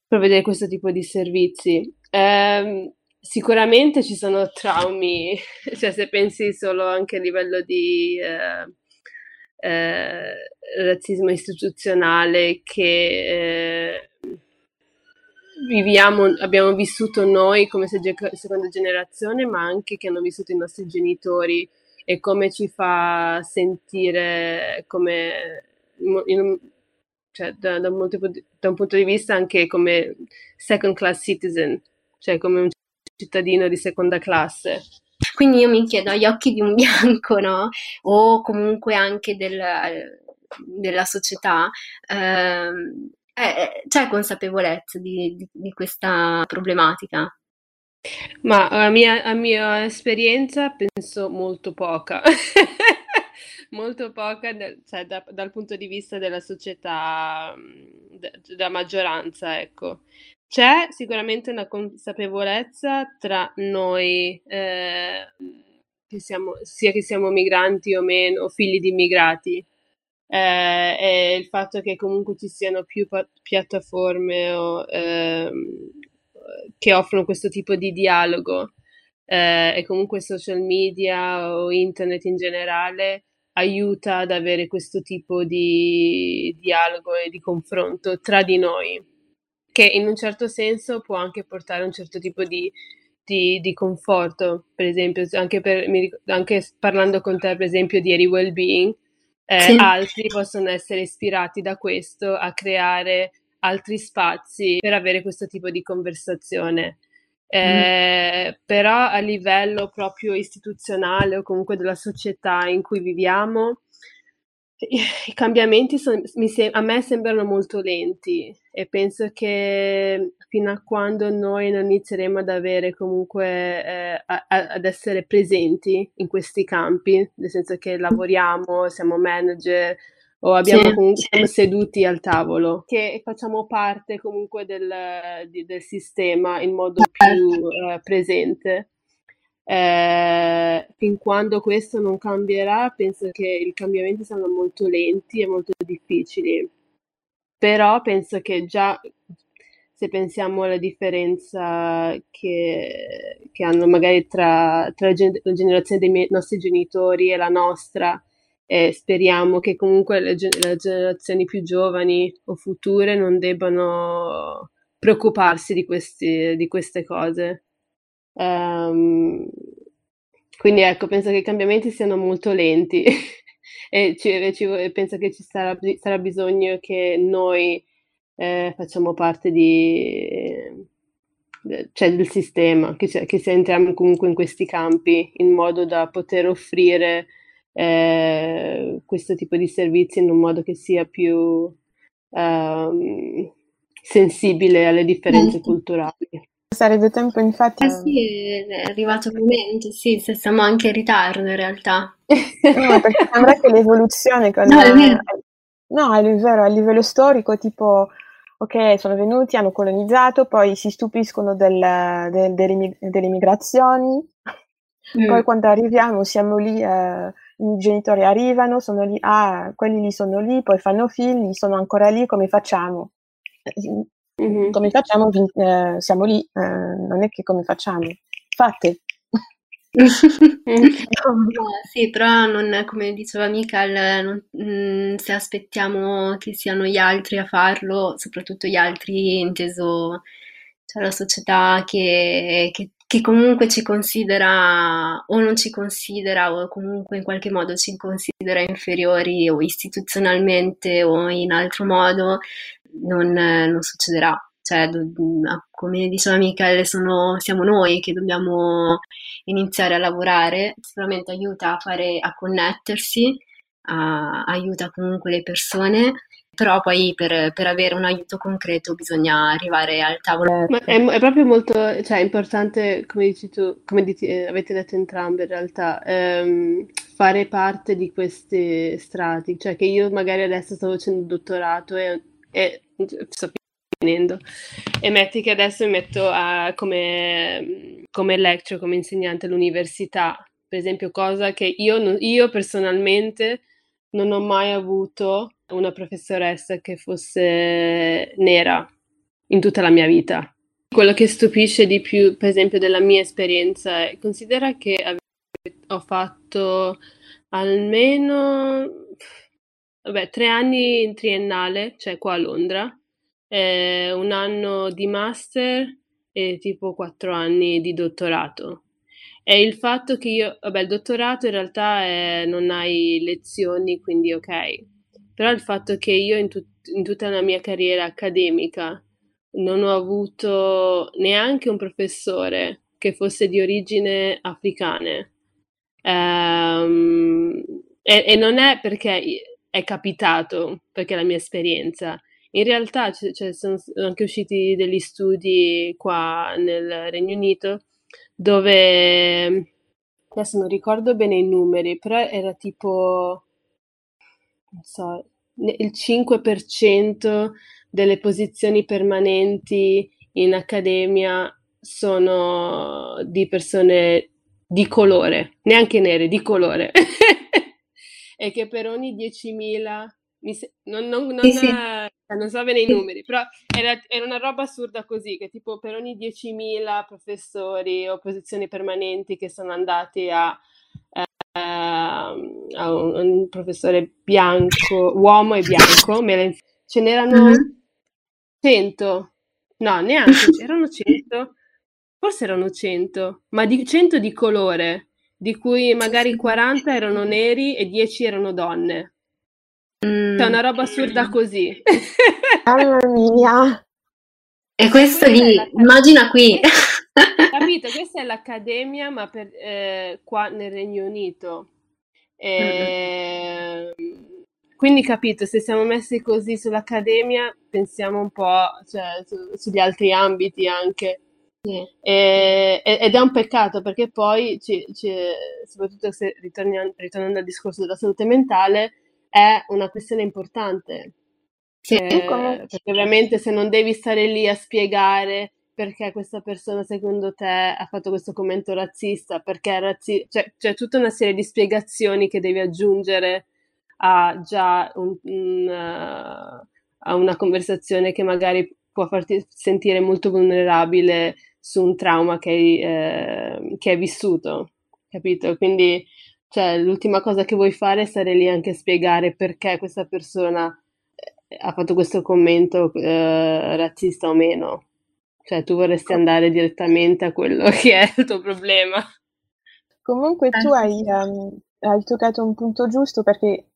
per vedere questo tipo di servizi. Ehm, sicuramente ci sono traumi, cioè se pensi solo anche a livello di eh, eh, razzismo istituzionale che eh, viviamo, abbiamo vissuto noi come seconda generazione, ma anche che hanno vissuto i nostri genitori e come ci fa sentire come in- in- cioè, da, da un molto- da un punto di vista anche come second class citizen, cioè come un cittadino di seconda classe. Quindi io mi chiedo agli occhi di un bianco, no? O comunque anche del- della società, ehm, eh, c'è consapevolezza di, di- di questa problematica? Ma a mia, a mia esperienza penso molto poca, molto poca cioè, da- dal punto di vista della società, mh, de- della maggioranza, ecco. C'è sicuramente una consapevolezza tra noi, eh, che siamo, sia che siamo migranti o meno, figli di immigrati, eh, e il fatto che comunque ci siano più pa- piattaforme o, ehm, che offrono questo tipo di dialogo eh, e comunque social media o internet in generale aiuta ad avere questo tipo di dialogo e di confronto tra di noi, che in un certo senso può anche portare a un certo tipo di, di- di conforto, per esempio, anche, per- anche parlando con te, per esempio, di Eri Wellbeing, eh, Sì. altri possono essere ispirati da questo a creare altri spazi per avere questo tipo di conversazione. Eh, però a livello proprio istituzionale o comunque della società in cui viviamo, i cambiamenti son- mi sem- a me sembrano molto lenti e penso che fino a quando noi non inizieremo ad avere comunque eh, a- a- ad essere presenti in questi campi, nel senso che lavoriamo, siamo manager o abbiamo Sì, comunque, sì. seduti al tavolo, che facciamo parte comunque del, del sistema in modo più eh, presente. Eh, fin quando questo non cambierà, penso che i cambiamenti saranno molto lenti e molto difficili. Però penso che già se pensiamo alla differenza che, che hanno magari tra, tra la generazione dei miei, nostri genitori e la nostra, e speriamo che comunque le, le, generazioni più giovani o future non debbano preoccuparsi di, questi, di queste cose. Um, quindi ecco, penso che i cambiamenti siano molto lenti e, ci, ci, penso che ci sarà, sarà bisogno che noi eh, facciamo parte di, cioè del sistema, che, che entriamo comunque in questi campi in modo da poter offrire eh, questo tipo di servizi in un modo che sia più um, sensibile alle differenze mm. culturali. Sarebbe tempo infatti... Eh sì, è arrivato il momento, sì, se siamo anche in ritardo in realtà. no, perché sembra che l'evoluzione con... No, è vero. No, è vero, a livello storico, tipo ok, sono venuti, hanno colonizzato, poi si stupiscono del, del, delle, delle, migrazioni, mm. poi quando arriviamo siamo lì, eh, i genitori arrivano, sono lì, ah, quelli lì sono lì, poi fanno figli, sono ancora lì, come facciamo? Mm-hmm. Come facciamo? Eh, siamo lì, eh, non è che come facciamo? Fate. sì, però non, come diceva Michael, non, mh, mm, se aspettiamo che siano gli altri a farlo, soprattutto gli altri inteso, cioè la società che, che, che comunque ci considera o non ci considera o comunque in qualche modo ci considera inferiori o istituzionalmente o in altro modo, non, non succederà. Cioè, come diceva Michele, sono, siamo noi che dobbiamo iniziare a lavorare, sicuramente aiuta a, fare, a connettersi, a, aiuta comunque le persone, però poi per, per, avere un aiuto concreto bisogna arrivare al tavolo. Ma è, è proprio molto cioè, importante, come dici tu, come dite, eh, avete detto entrambi in realtà, ehm, fare parte di questi strati, cioè che io magari adesso sto facendo il dottorato e, e sto finendo. E metti che adesso mi metto a, come, come lecture, come insegnante all'università, per esempio, cosa che io, io personalmente non ho mai avuto una professoressa che fosse nera in tutta la mia vita. Quello che stupisce di più, per esempio, della mia esperienza è considera che ho fatto almeno vabbè, tre anni in triennale, cioè qua a Londra, eh, un anno di master e tipo quattro anni di dottorato. E il fatto che io, vabbè, il dottorato in realtà è, non hai lezioni, quindi ok, però il fatto che io in, tut- in tutta la mia carriera accademica non ho avuto neanche un professore che fosse di origine africane. Um, e, e, non è perché è capitato, perché è la mia esperienza, in realtà cioè, sono anche usciti degli studi qua nel Regno Unito dove adesso non ricordo bene i numeri, però era tipo non so, il 5% delle posizioni permanenti in accademia sono di persone di colore, neanche nere, di colore. e che per ogni 10.000 se- non, non, non, sì, sì. Cioè, non, so bene i numeri, però era, era, una roba assurda così, che tipo per ogni 10.000 professori o posizioni permanenti che sono andati a, eh, a un, un, professore bianco, uomo e bianco, le, ce n'erano mm-hmm. 100, no neanche, erano 100, forse erano 100, ma di, 100 di colore, di cui magari 40 erano neri e 10 erano donne. Mm. C'è una roba assurda così. Mamma mia. E questo lì, immagina qui. Capito? Questa è l'accademia, ma per, eh, qua nel Regno Unito. E, mm-hmm. Quindi capito, se siamo messi così sull'accademia, pensiamo un po' cioè, su, sugli altri ambiti anche. Sì. E, ed è un peccato perché poi, ci, ci, soprattutto se ritornando al discorso della salute mentale, è una questione importante. Sì, eh, perché ovviamente se non devi stare lì a spiegare perché questa persona secondo te ha fatto questo commento razzista, perché è razzista, cioè c'è tutta una serie di spiegazioni che devi aggiungere a già un, un, uh, a una conversazione che magari può farti sentire molto vulnerabile su un trauma che hai, eh, che hai vissuto, capito? Quindi cioè, l'ultima cosa che vuoi fare è stare lì anche a spiegare perché questa persona eh, ha fatto questo commento eh, razzista o meno. Cioè, tu vorresti andare direttamente a quello che è il tuo problema. Comunque tu hai, um, hai toccato un punto giusto perché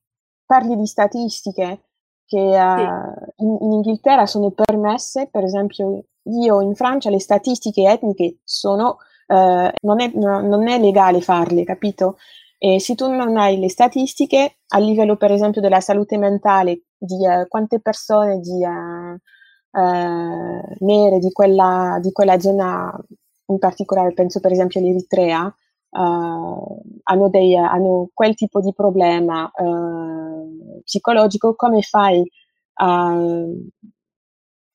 parli di statistiche che uh, in, in, Inghilterra sono permesse, per esempio io in Francia le statistiche etniche sono, uh, non, è, no, non, è, legale farle, capito? E se tu non hai le statistiche a livello per esempio della salute mentale di uh, quante persone di, nere di quella, di quella zona in particolare, penso per esempio all'Eritrea, uh, hanno, dei, hanno, quel tipo di problema uh, psicologico, come fai a,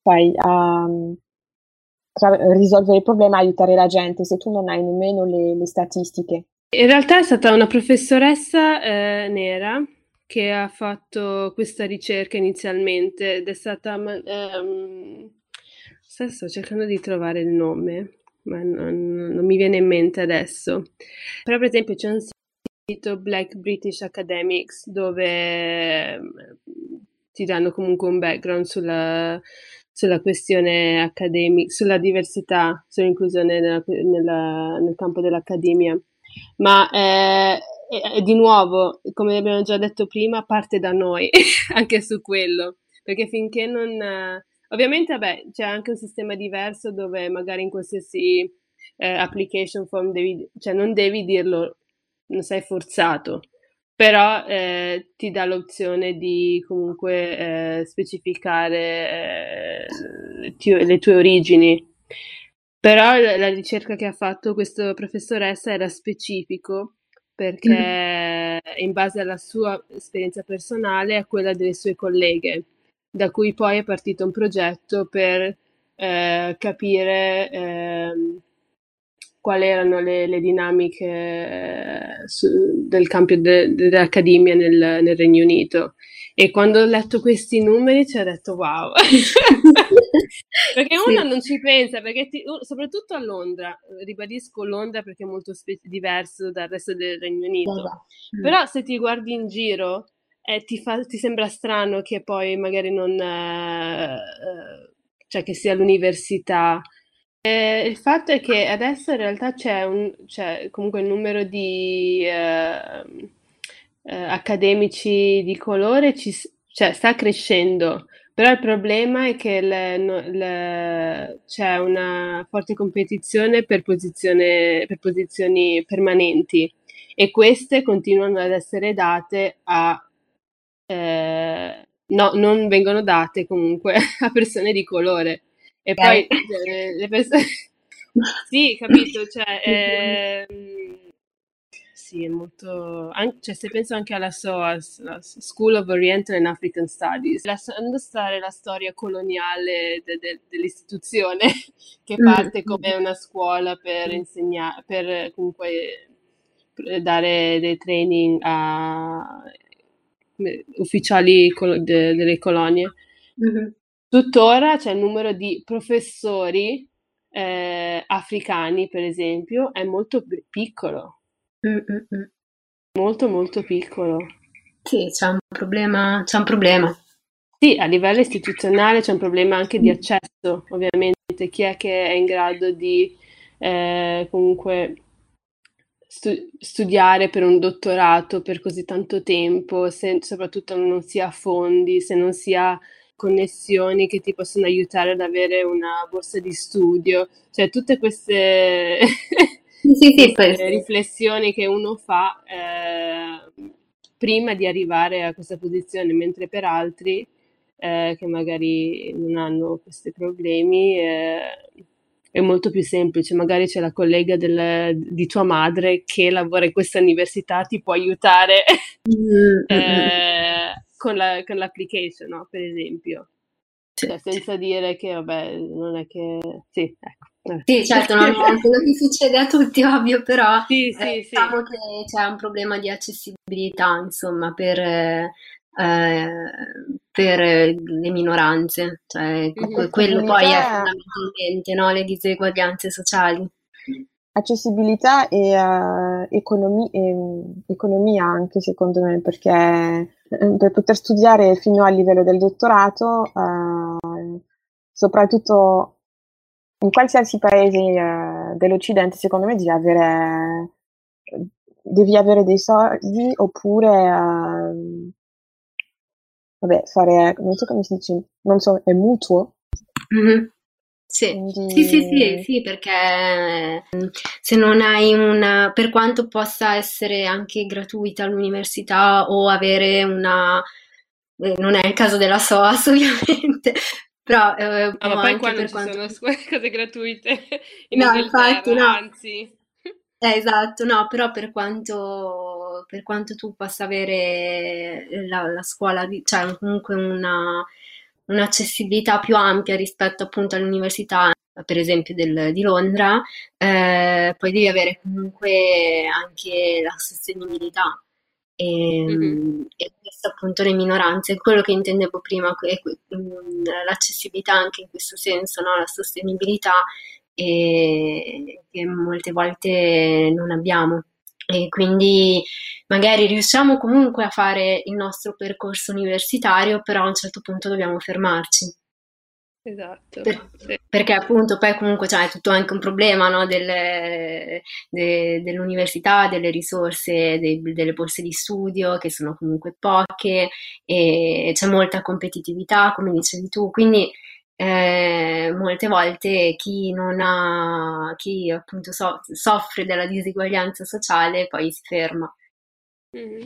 fai a, a risolvere il problema, aiutare la gente se tu non hai nemmeno le, le statistiche? In realtà è stata una professoressa eh, nera che ha fatto questa ricerca inizialmente ed è stata... Um, sto cercando di trovare il nome ma non, non, mi viene in mente adesso. Però per esempio c'è un sito Black British Academics dove mm, ti danno comunque un background sulla, sulla questione accademica, sulla diversità, sull'inclusione nella, nella, nel campo dell'accademia. Ma eh, eh, di nuovo, come abbiamo già detto prima, parte da noi anche su quello, perché finché non Ovviamente, vabbè, c'è anche un sistema diverso dove magari in qualsiasi eh, application form devi, cioè non devi dirlo, non sei forzato, però eh, ti dà l'opzione di comunque eh, specificare le tue, le, tue, origini. Però la, ricerca che ha fatto questa professoressa era specifico perché mm. in base alla sua esperienza personale e a quella delle sue colleghe da cui poi è partito un progetto per eh, capire eh, quali erano le, le dinamiche eh, su, del campo de, dell'Accademia nel, nel, Regno Unito. E quando ho letto questi numeri ci ho detto wow, perché sì. uno non ci pensa, perché ti, soprattutto a Londra, ribadisco Londra perché è molto spe- diverso dal resto del Regno Unito, esatto. però se ti guardi in giro eh, ti, fa, ti, sembra strano che poi magari non... Eh, cioè che sia l'università. Eh, il fatto è che adesso in realtà c'è, un, c'è comunque il numero di eh, eh, accademici di colore ci, cioè, sta crescendo, però il problema è che le, le, c'è una forte competizione per, per posizioni permanenti e queste continuano ad essere date a eh, no, non vengono date comunque a persone di colore. E poi cioè, le persone... sì, capito, cioè... Eh, sì, è molto... Anche, cioè, se penso anche alla SOAS, la School of Oriental and African Studies, lasciando stare la storia coloniale de, de, dell'istituzione, che mm. parte come una scuola per insegnare, per comunque dare dei training a ufficiali de- delle colonie. Mm-hmm. Tuttora c'è il numero di professori eh, africani, per esempio, è molto piccolo. Mm-mm. Molto, molto piccolo. Sì, c'è un problema, c'è un problema. Sì, a livello istituzionale c'è un problema anche di accesso, ovviamente. Chi è che è in grado di eh, comunque stu- studiare per un dottorato per così tanto tempo, se soprattutto non si ha fondi, se non si ha connessioni che ti possono aiutare ad avere una borsa di studio, cioè tutte queste, sì, sì, queste riflessioni che uno fa eh, prima di arrivare a questa posizione, mentre per altri eh, che magari non hanno questi problemi eh, è molto più semplice, magari c'è la collega del, di tua madre che lavora in questa università, ti può aiutare mm-hmm. eh, con, la, con, l'application, no? per esempio. Cioè, senza dire che, vabbè, non è che... Sì, ecco. Eh. Sì, certo, non è quello che succede a tutti, ovvio, però sì, sì, eh, diciamo sì. che c'è un problema di accessibilità, insomma, per, eh, per le minoranze, cioè mm-hmm. quello poi è fondamentalmente no? le diseguaglianze sociali. Accessibilità e uh, economi- e, economia anche secondo me, perché eh, per poter studiare fino al livello del dottorato, uh, soprattutto in qualsiasi paese uh, dell'Occidente, secondo me devi avere, devi avere dei soldi oppure vabbè, fare, non so come si dice, non so, è mutuo? Mm-hmm. Sì. Quindi... sì, sì, sì, sì, perché mm, se non hai una, per quanto possa essere anche gratuita l'università o avere una, eh, non è il caso della SOAS ovviamente, però... Eh, no, ma poi quando ci quanto... sono cose gratuite in no, infatti, no. anzi... Eh, esatto, no, però per quanto, per quanto tu possa avere la, la scuola, di, cioè comunque una, un'accessibilità più ampia rispetto appunto all'università, per esempio del, di Londra, eh, poi devi avere comunque anche la sostenibilità. E, mm-hmm. e, questo appunto le minoranze, quello che intendevo prima, è mm, l'accessibilità anche in questo senso, no? la sostenibilità e che molte volte non abbiamo. E quindi magari riusciamo comunque a fare il nostro percorso universitario, però a un certo punto dobbiamo fermarci. Esatto. Per, sì. Perché appunto poi comunque cioè, è tutto anche un problema no? delle, de, dell'università, delle risorse, de, delle borse di studio che sono comunque poche e c'è molta competitività, come dicevi tu, quindi eh, molte volte chi non ha, chi appunto so, soffre della diseguaglianza sociale poi si ferma. Mm.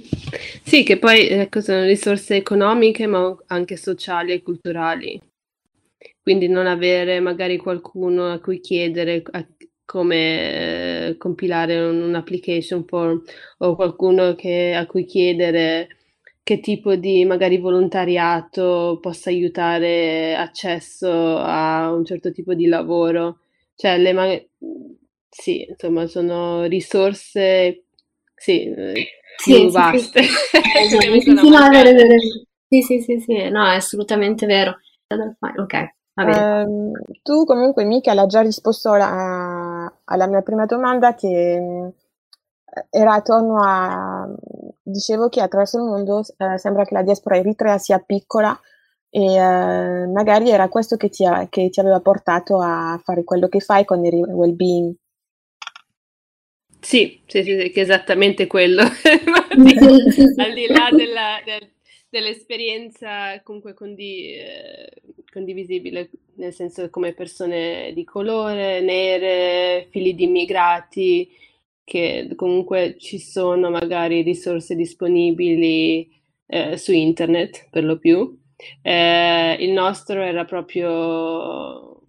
Sì, che poi ecco, sono risorse economiche ma anche sociali e culturali. Quindi non avere magari qualcuno a cui chiedere a, come eh, compilare un, un, application form o qualcuno che, a cui chiedere che tipo di magari volontariato possa aiutare accesso a un certo tipo di lavoro. Cioè, le ma- sì, insomma, sono risorse sì, sì più sì, vaste. Sì, sì, sì, sì, no, è assolutamente vero. Ok. Um, tu comunque Mica l'ha già risposto alla, alla mia prima domanda che era attorno a, dicevo che attraverso il mondo eh, sembra che la diaspora eritrea sia piccola e eh, magari era questo che ti, ha, che ti, aveva portato a fare quello che fai con il well-being. Sì, sì, sì, sì che è esattamente quello. al di là della, del, dell'esperienza comunque condi, eh, condivisibile, nel senso come persone di colore, nere, figli di immigrati, che comunque ci sono magari risorse disponibili eh, su internet per lo più. Eh, il nostro era proprio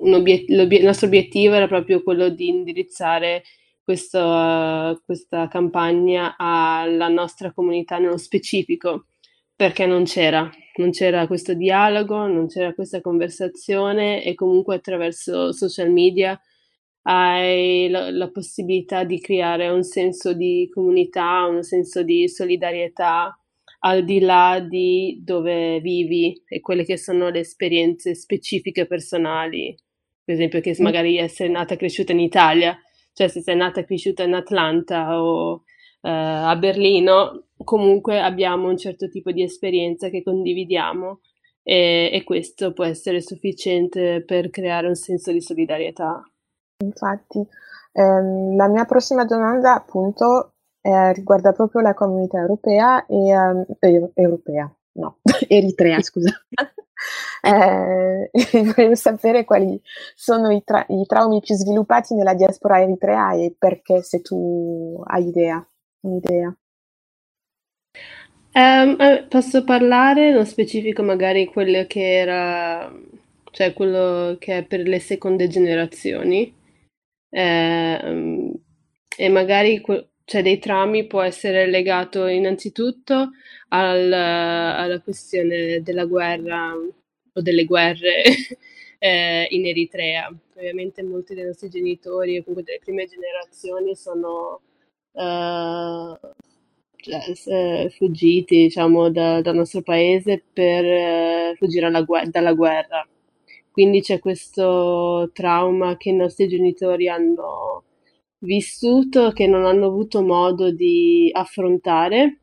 obiet- il nostro obiettivo era proprio quello di indirizzare questo, uh, questa campagna alla nostra comunità nello specifico, perché non c'era, non c'era questo dialogo, non c'era questa conversazione e comunque attraverso social media hai la, la, possibilità di creare un senso di comunità, un senso di solidarietà al di là di dove vivi e quelle che sono le esperienze specifiche personali. Per esempio, che magari essere nata e cresciuta in Italia, cioè se sei nata e cresciuta in Atlanta o eh, a Berlino, comunque abbiamo un certo tipo di esperienza che condividiamo e, e questo può essere sufficiente per creare un senso di solidarietà. Infatti, ehm, la mia prossima domanda appunto eh, riguarda proprio la comunità europea e eh, europea, no, Eritrea, scusa. eh, volevo sapere quali sono i, tra- i, traumi più sviluppati nella diaspora eritrea e perché, se tu hai idea, un'idea. Um, posso parlare nello specifico magari quello che era, cioè quello che è per le seconde generazioni eh, e magari que- cioè dei traumi può essere legato innanzitutto al, alla questione della guerra o delle guerre eh, in Eritrea. Ovviamente molti dei nostri genitori o comunque delle prime generazioni sono, uh, eh, fuggiti, diciamo, da, dal nostro paese per eh, fuggire alla, dalla guerra. Quindi c'è questo trauma che i nostri genitori hanno vissuto, che non hanno avuto modo di affrontare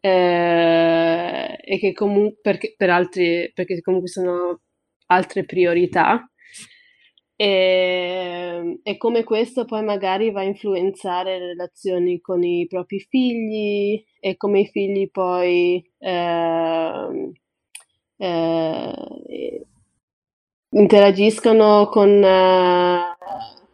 eh, e che comunque per altri, perché comunque sono altre priorità e, e, come questo poi magari va a influenzare le relazioni con i propri figli e come i figli poi eh, eh, interagiscono con, eh,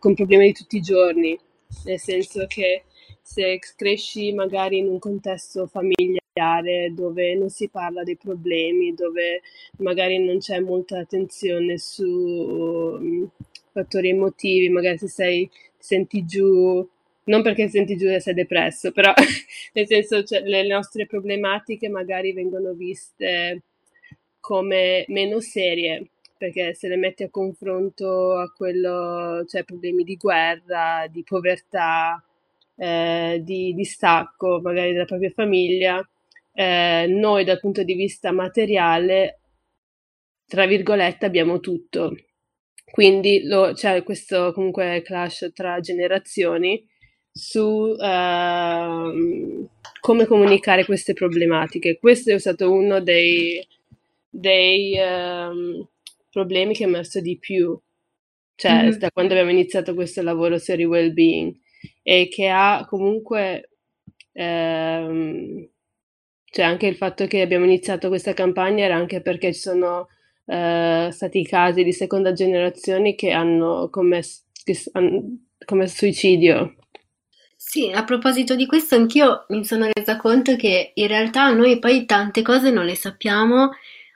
con problemi di tutti i giorni, nel senso che se cresci magari in un contesto familiare dove non si parla dei problemi, dove magari non c'è molta attenzione su fattori emotivi, magari se sei, ti senti giù, non perché ti senti giù e sei depresso, però nel senso cioè, le nostre problematiche magari vengono viste come meno serie perché se le metti a confronto a quello, cioè problemi di guerra, di povertà, eh, di distacco magari della propria famiglia, eh, noi dal punto di vista materiale, tra virgolette, abbiamo tutto. Quindi lo, c'è questo comunque clash tra generazioni su uh, come comunicare queste problematiche. Questo è stato uno dei, dei um, problemi che ho messo di più, cioè mm-hmm. da quando abbiamo iniziato questo lavoro Story Wellbeing e che ha comunque, ehm, cioè anche il fatto che abbiamo iniziato questa campagna era anche perché ci sono eh, stati casi di seconda generazione che hanno commesso, che hanno commesso suicidio. Sì, a proposito di questo, anch'io mi sono resa conto che in realtà noi poi tante cose non le sappiamo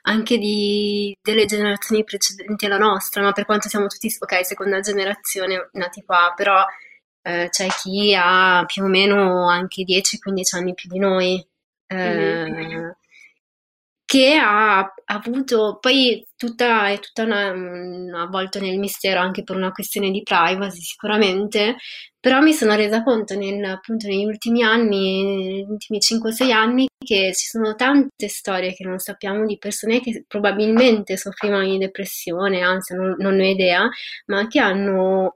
anche di, delle generazioni precedenti alla nostra, no? per quanto siamo tutti, ok, seconda generazione nati qua, però eh, c'è chi ha più o meno anche 10-15 anni più di noi, eh, mm-hmm. Che ha, avuto, poi tutta, è tutta una, una, avvolto nel mistero anche per una questione di privacy sicuramente, però mi sono resa conto nel, appunto negli ultimi anni, negli ultimi 5-6 anni, che ci sono tante storie che non sappiamo di persone che probabilmente soffrivano di depressione, anzi non, non ho idea, ma che hanno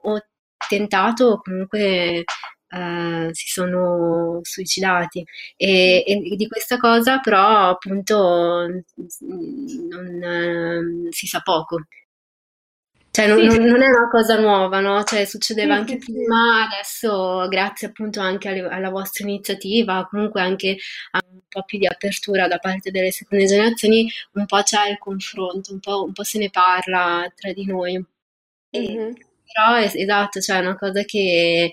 tentato comunque uh, si sono suicidati e, e, di questa cosa però appunto non uh, si sa poco. Cioè, non, sì. non, è una cosa nuova, no? Cioè, succedeva sì, anche sì, prima, adesso grazie appunto anche alle, alla vostra iniziativa, comunque anche a un po' più di apertura da parte delle seconde generazioni, un po' c'è il confronto, un po', un po se ne parla tra di noi. Mm-hmm. Però è, esatto, cioè è una cosa che,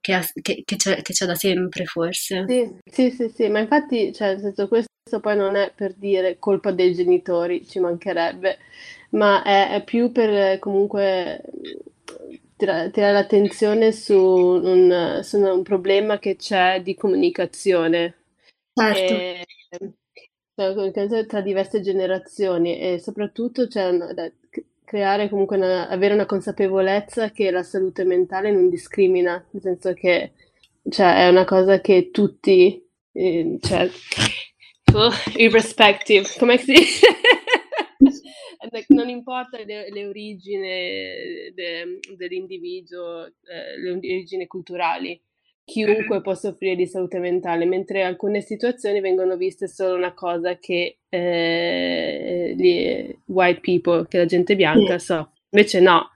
che, che, che, c'è, che, c'è, da sempre forse. Sì, sì, sì, sì, ma infatti, cioè, nel senso, questo poi non è per dire colpa dei genitori, ci mancherebbe, ma è, è più per comunque tirare, tirare l'attenzione su un, su un, problema che c'è di comunicazione. Certo. E, cioè, tra diverse generazioni e soprattutto c'è cioè, creare comunque una, avere una consapevolezza che la salute mentale non discrimina, nel senso che cioè, è una cosa che tutti, eh, cioè, oh, irrespective, come si dice? non importa le, le origini de, dell'individuo, eh, le origini culturali, chiunque mm-hmm. può soffrire di salute mentale, mentre alcune situazioni vengono viste solo una cosa che eh, gli white people, che la gente bianca so. Invece no,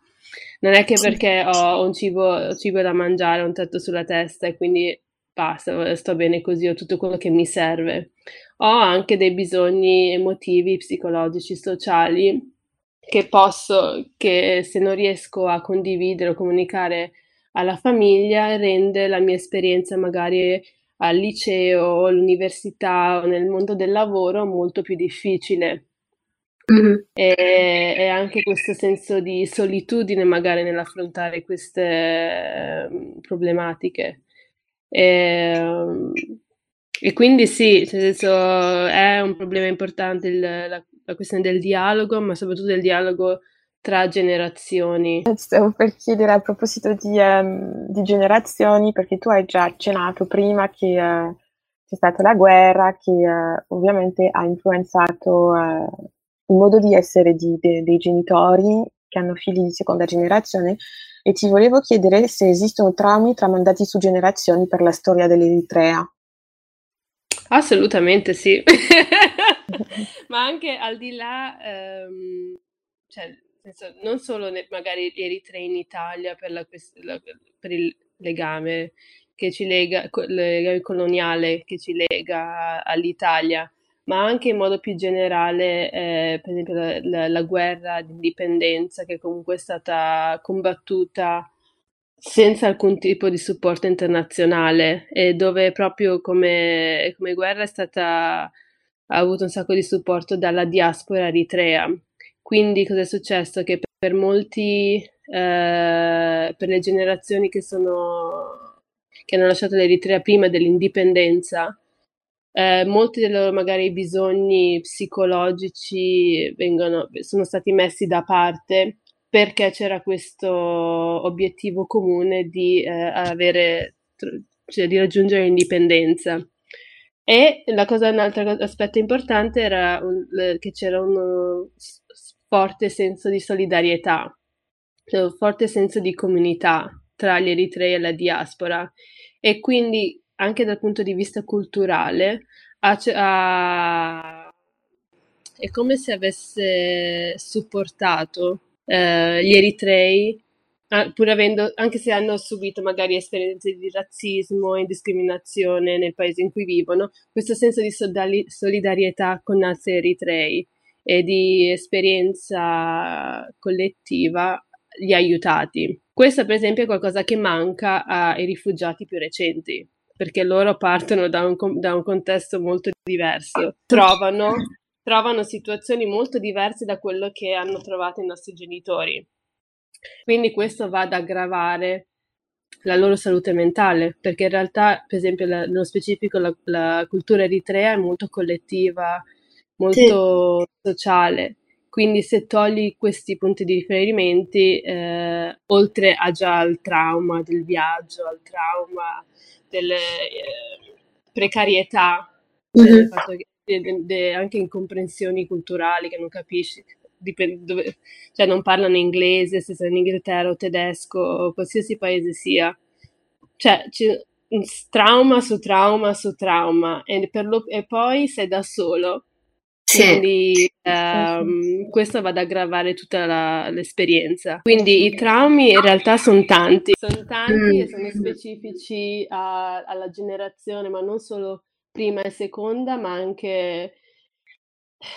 non è che perché ho un cibo, cibo da mangiare, un tetto sulla testa e quindi basta, sto bene così, ho tutto quello che mi serve. Ho anche dei bisogni emotivi, psicologici, sociali che posso, che se non riesco a condividere o comunicare alla famiglia rende la mia esperienza magari al liceo, all'università o nel mondo del lavoro molto più difficile. Mm-hmm. E, e, anche questo senso di solitudine magari nell'affrontare queste uh, problematiche. E, e, quindi sì, nel senso, è un problema importante il, la, la questione del dialogo, ma soprattutto del dialogo tra generazioni. Stavo per chiedere a proposito di, um, di, generazioni, perché tu hai già accennato prima che uh, c'è stata la guerra che eh, ovviamente ha influenzato eh, il modo di essere di, de, dei genitori che hanno figli di seconda generazione e ti volevo chiedere se esistono traumi tramandati su generazioni per la storia dell'Eritrea. Assolutamente sì, ma anche al di là, ehm, cioè, non solo ne, magari gli in Italia per, la, per il legame che ci lega, legame coloniale che ci lega all'Italia, ma anche in modo più generale, eh, per esempio la, la, la guerra d'indipendenza che comunque è stata combattuta senza alcun tipo di supporto internazionale e dove proprio come, come guerra è stata, ha avuto un sacco di supporto dalla diaspora eritrea. Quindi cosa è successo? Che per, molti, eh, per le generazioni che, sono, che hanno lasciato l'Eritrea prima dell'indipendenza, eh, molti dei loro magari bisogni psicologici vengono, sono stati messi da parte perché c'era questo obiettivo comune di, eh, avere, cioè di raggiungere l'indipendenza. E la cosa, un altro aspetto importante era un, che c'era un forte senso di solidarietà, cioè un forte senso di comunità tra gli eritrei e la diaspora. E quindi anche dal punto di vista culturale ha, ha, è come se avesse supportato eh, gli eritrei, pur avendo, anche se hanno subito magari esperienze di razzismo e discriminazione nel paese in cui vivono, questo senso di solidarietà con altri eritrei e di esperienza collettiva li ha aiutati. Questo, per esempio, è qualcosa che manca ai rifugiati più recenti, perché loro partono da un, da un contesto molto diverso, trovano trovano situazioni molto diverse da quello che hanno trovato i nostri genitori. Quindi questo va ad aggravare la loro salute mentale, perché in realtà, per esempio, la, nello specifico la, la, cultura eritrea è molto collettiva, molto sì. sociale. Quindi se togli questi punti di riferimento, eh, oltre a già al trauma del viaggio, al trauma delle eh, precarietà, mm-hmm. del fatto che de, de, anche incomprensioni culturali che non capisci, dipende dove, cioè non parlano inglese, se sei in Inghilterra o tedesco o qualsiasi paese sia. Cioè, trauma su trauma su trauma e, lo, e poi sei da solo. Sì. Quindi um, questo va ad aggravare tutta la, l'esperienza. Quindi i traumi in realtà sono tanti, sono tanti mm. e sono specifici a, alla generazione, ma non solo prima e seconda, ma anche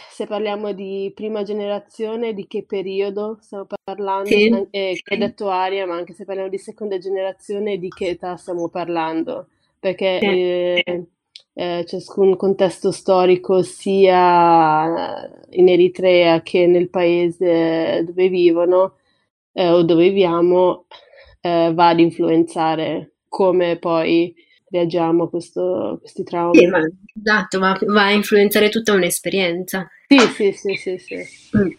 se parliamo di prima generazione, di che periodo stiamo parlando, sì. e che detto aria, ma anche se parliamo di seconda generazione, di che età stiamo parlando, perché eh, eh, ciascun contesto storico, sia in Eritrea che nel paese dove vivono eh, o dove viviamo, eh, va ad influenzare come poi reagiamo a questo, questi traumi. Sì, ma, esatto, va, va, a influenzare tutta un'esperienza. Sì, sì, sì, sì. sì. Mm.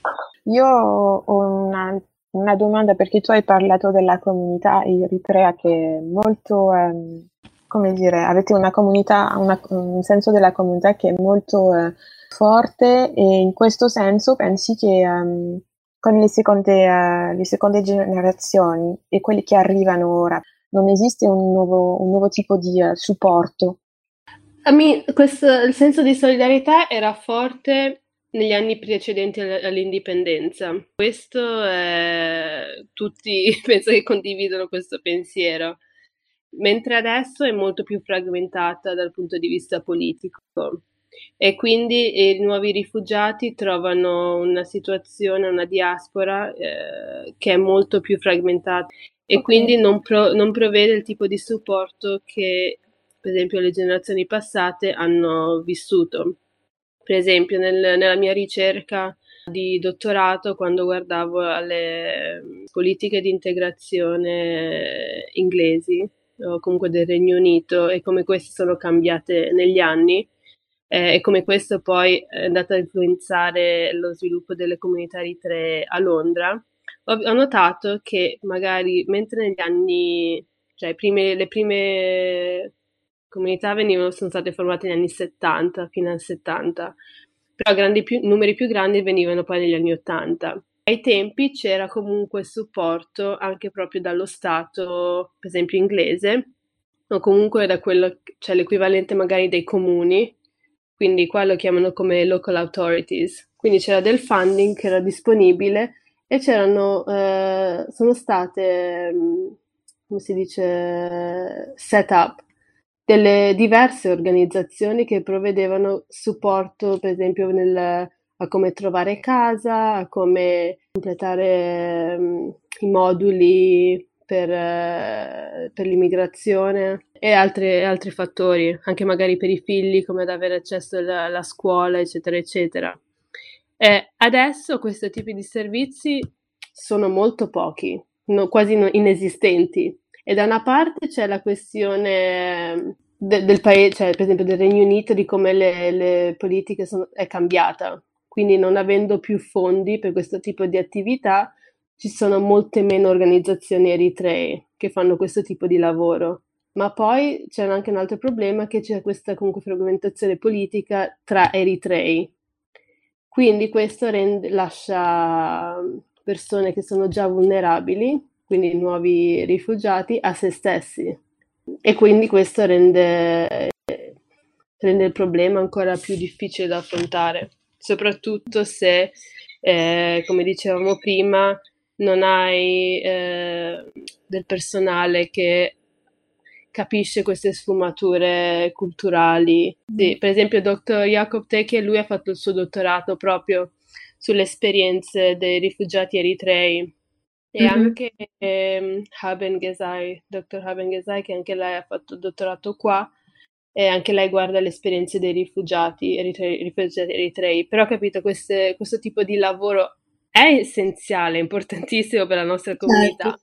Io ho una, una, domanda perché tu hai parlato della comunità eritrea che è molto, ehm, come dire, avete una comunità, una, un senso della comunità che è molto eh, forte e in questo senso pensi che ehm, con le seconde, uh, le seconde generazioni e quelli che arrivano ora, non esiste un nuovo, un nuovo tipo di uh, supporto. Me, questo, il senso di solidarietà era forte negli anni precedenti all'indipendenza. Questo è, tutti penso che condividono questo pensiero, mentre adesso è molto più fragmentata dal punto di vista politico e quindi i nuovi rifugiati trovano una situazione, una diaspora eh, che è molto più fragmentata e okay. quindi non, pro, non provvede il tipo di supporto che per esempio le generazioni passate hanno vissuto. Per esempio nel, nella mia ricerca di dottorato, quando guardavo alle politiche di integrazione inglesi o comunque del Regno Unito e come queste sono cambiate negli anni eh, e come questo poi è andato a influenzare lo sviluppo delle comunità eritree a Londra, ho, notato che magari mentre negli anni, cioè prime, le prime comunità venivano, sono state formate negli anni 70, fino al 70, però grandi più, numeri più grandi venivano poi negli anni 80. Ai tempi c'era comunque supporto anche proprio dallo Stato, per esempio inglese, o comunque da quello, cioè l'equivalente magari dei comuni, quindi qua lo chiamano come local authorities. Quindi c'era del funding che era disponibile e c'erano, eh, sono state, mm, come si dice, set up delle diverse organizzazioni che provvedevano supporto, per esempio, nel, a come trovare casa, a come completare um, i moduli per, uh, per l'immigrazione e altri, altri, fattori, anche magari per i figli, come ad avere accesso alla, alla scuola, eccetera, eccetera. E adesso questi tipi di servizi sono molto pochi, no, quasi inesistenti. E da una parte c'è la questione de- del paese, cioè per esempio del Regno Unito, di come le, le politiche sono, è cambiata. Quindi non avendo più fondi per questo tipo di attività, ci sono molte meno organizzazioni eritree che fanno questo tipo di lavoro. Ma poi c'è anche un altro problema che c'è questa comunque frammentazione politica tra eritrei. Quindi questo rende, lascia persone che sono già vulnerabili quindi nuovi rifugiati, a se stessi. E quindi questo rende, rende il problema ancora più difficile da affrontare, soprattutto se, eh, come dicevamo prima, non hai eh, del personale che capisce queste sfumature culturali. Sì, per esempio, il dottor Jacob Teke, lui ha fatto il suo dottorato proprio sulle esperienze dei rifugiati eritrei e mm-hmm. anche ehm, Haben Gesai, dottor Haben Gesai, che anche lei ha fatto il dottorato qua, e anche lei guarda le esperienze dei rifugiati, eritrei, rifugiati eritrei. Però ho capito, queste, questo tipo di lavoro è essenziale, importantissimo per la nostra comunità, certo.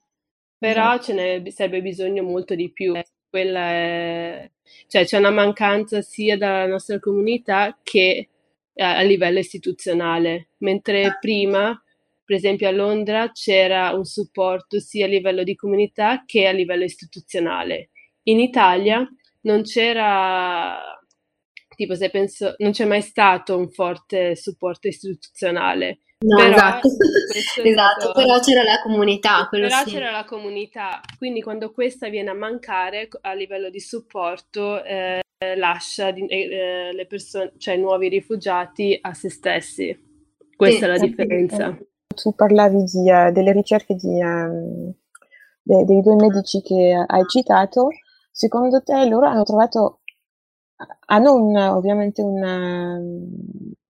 però esatto. ce ne sarebbe bisogno molto di più. È... Cioè c'è una mancanza sia dalla nostra comunità che a, a livello istituzionale, mentre prima per esempio a Londra c'era un supporto sia a livello di comunità che a livello istituzionale. In Italia non c'era, tipo se penso, non c'è mai stato un forte supporto istituzionale. No, però, esatto, esatto però c'era la comunità. Però sì. c'era la comunità, quindi quando questa viene a mancare a livello di supporto, eh, lascia di, eh, le persone, cioè i nuovi rifugiati a se stessi. Questa sì, è la differenza tu parlavi di, uh, delle ricerche di, um, de, dei due medici che hai citato, secondo te loro hanno trovato, hanno un, ovviamente un,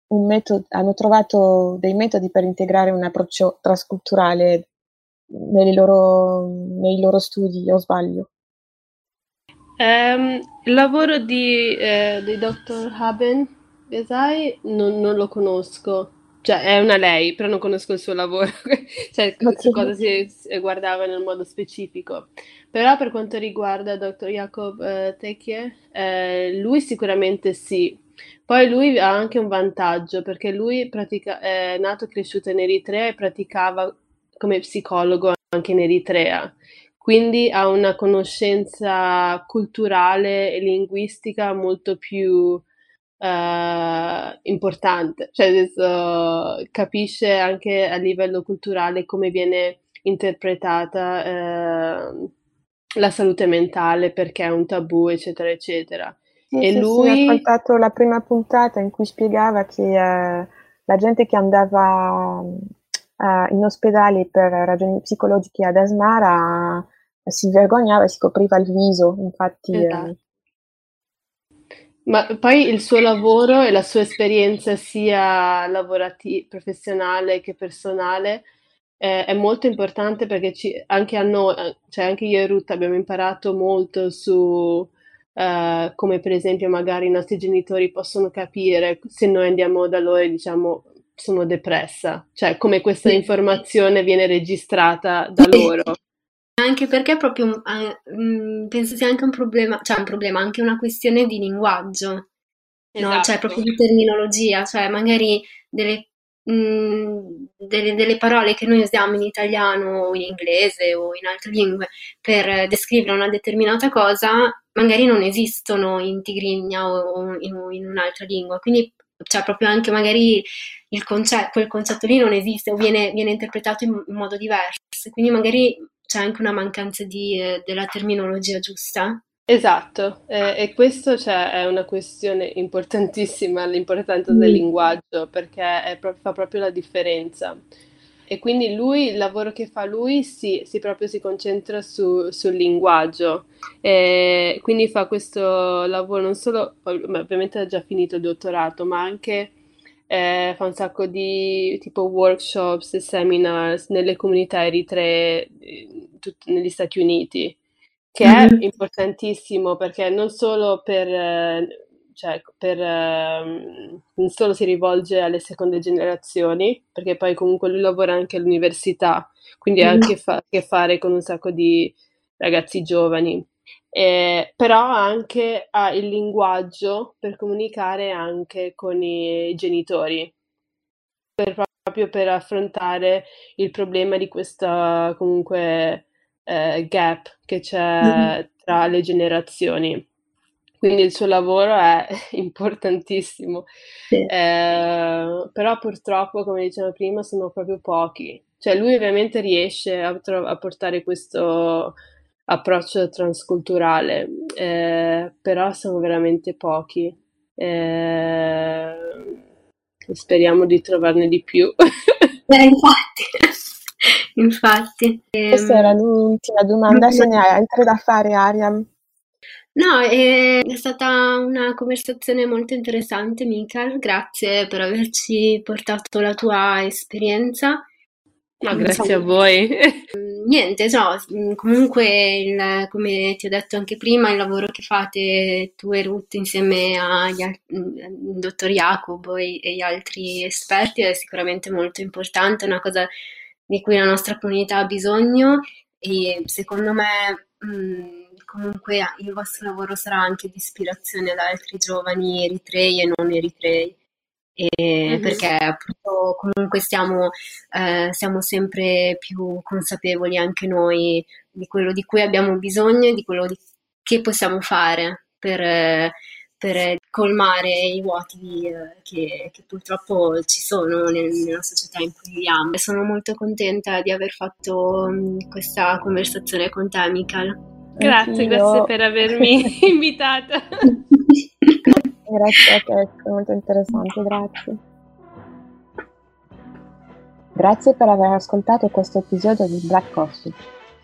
un metodo, hanno trovato dei metodi per integrare un approccio trasculturale nei loro, nei loro studi, o sbaglio? Um, il lavoro di, eh, di dottor Haben, sai, non, non lo conosco. Cioè, è una lei, però non conosco il suo lavoro, cioè su cosa si guardava nel modo specifico. Però per quanto riguarda Dr. Jacob eh, Tekje, eh, lui sicuramente sì. Poi lui ha anche un vantaggio, perché lui pratica, è nato e cresciuto in Eritrea e praticava come psicologo anche in Eritrea. Quindi ha una conoscenza culturale e linguistica molto più uh, importante, cioè adesso capisce anche a livello culturale come viene interpretata uh, la salute mentale perché è un tabù, eccetera, eccetera. Sì, e sì, lui... Sì, ho ascoltato la prima puntata in cui spiegava che uh, la gente che andava in ospedale per ragioni psicologiche ad Asmara si vergognava e si copriva il viso, infatti... Esatto. Ma poi il suo lavoro e la sua esperienza sia lavorativa, professionale che personale eh, è molto importante perché ci, anche a noi, eh, cioè anche io e Ruth abbiamo imparato molto su eh, come per esempio magari i nostri genitori possono capire se noi andiamo da loro e diciamo sono depressa, cioè come questa informazione viene registrata da loro. Anche perché proprio eh, penso sia anche un problema, cioè un problema, anche una questione di linguaggio, esatto. no? Cioè proprio di terminologia, cioè magari delle, mh, delle, delle, parole che noi usiamo in italiano o in inglese o in altre lingue per descrivere una determinata cosa magari non esistono in tigrinya o in, in un'altra lingua, quindi cioè proprio anche magari concetto, quel concetto lì non esiste o viene, viene interpretato in, in, modo diverso, quindi magari c'è anche una mancanza di, eh, della terminologia giusta. Esatto, eh, e questo cioè, è una questione importantissima, l'importanza mm. del linguaggio, perché pro- fa proprio la differenza. E quindi lui, il lavoro che fa lui, si, si proprio si concentra su, sul linguaggio. E quindi fa questo lavoro non solo, ovviamente ha già finito il dottorato, ma anche eh, fa un sacco di tipo workshops e seminars nelle comunità eritree tut- negli Stati Uniti, che mm-hmm. è importantissimo perché non solo per... Eh, cioè, per, uh, non solo si rivolge alle seconde generazioni, perché poi comunque lui lavora anche all'università, quindi ha mm. anche fa- a che fare con un sacco di ragazzi giovani. Eh, però anche ha il linguaggio per comunicare anche con i genitori, per, proprio per affrontare il problema di questa comunque eh, gap che c'è mm. tra le generazioni. Quindi il suo lavoro è importantissimo, sì. eh, però purtroppo, come dicevo prima, sono proprio pochi. Cioè lui ovviamente riesce a, tro- a portare questo approccio transculturale, eh, però sono veramente pochi. Eh, speriamo di trovarne di più. eh, infatti, infatti. Questa era l'ultima domanda, se ne hai altre da fare, Ariam? No, è stata una conversazione molto interessante, Michael. Grazie per averci portato la tua esperienza. No, grazie a voi. Niente, no, comunque, il, come ti ho detto anche prima, il lavoro che fate tu e Ruth insieme al dottor Jacobo e, e, gli altri esperti è sicuramente molto importante, è una cosa di cui la nostra comunità ha bisogno e secondo me... Mh, comunque il vostro lavoro sarà anche di ispirazione ad altri giovani eritrei e non eritrei. E mm-hmm. Perché appunto comunque stiamo, eh, siamo sempre più consapevoli anche noi di quello di cui abbiamo bisogno e di quello di, che possiamo fare per, per colmare i vuoti eh, che, che, purtroppo ci sono nel, nella società in cui viviamo. Sono molto contenta di aver fatto mh, questa conversazione con te, Michael. Grazie, grazie per avermi invitata. grazie a te, è molto interessante, grazie. Grazie per aver ascoltato questo episodio di Black Coffee.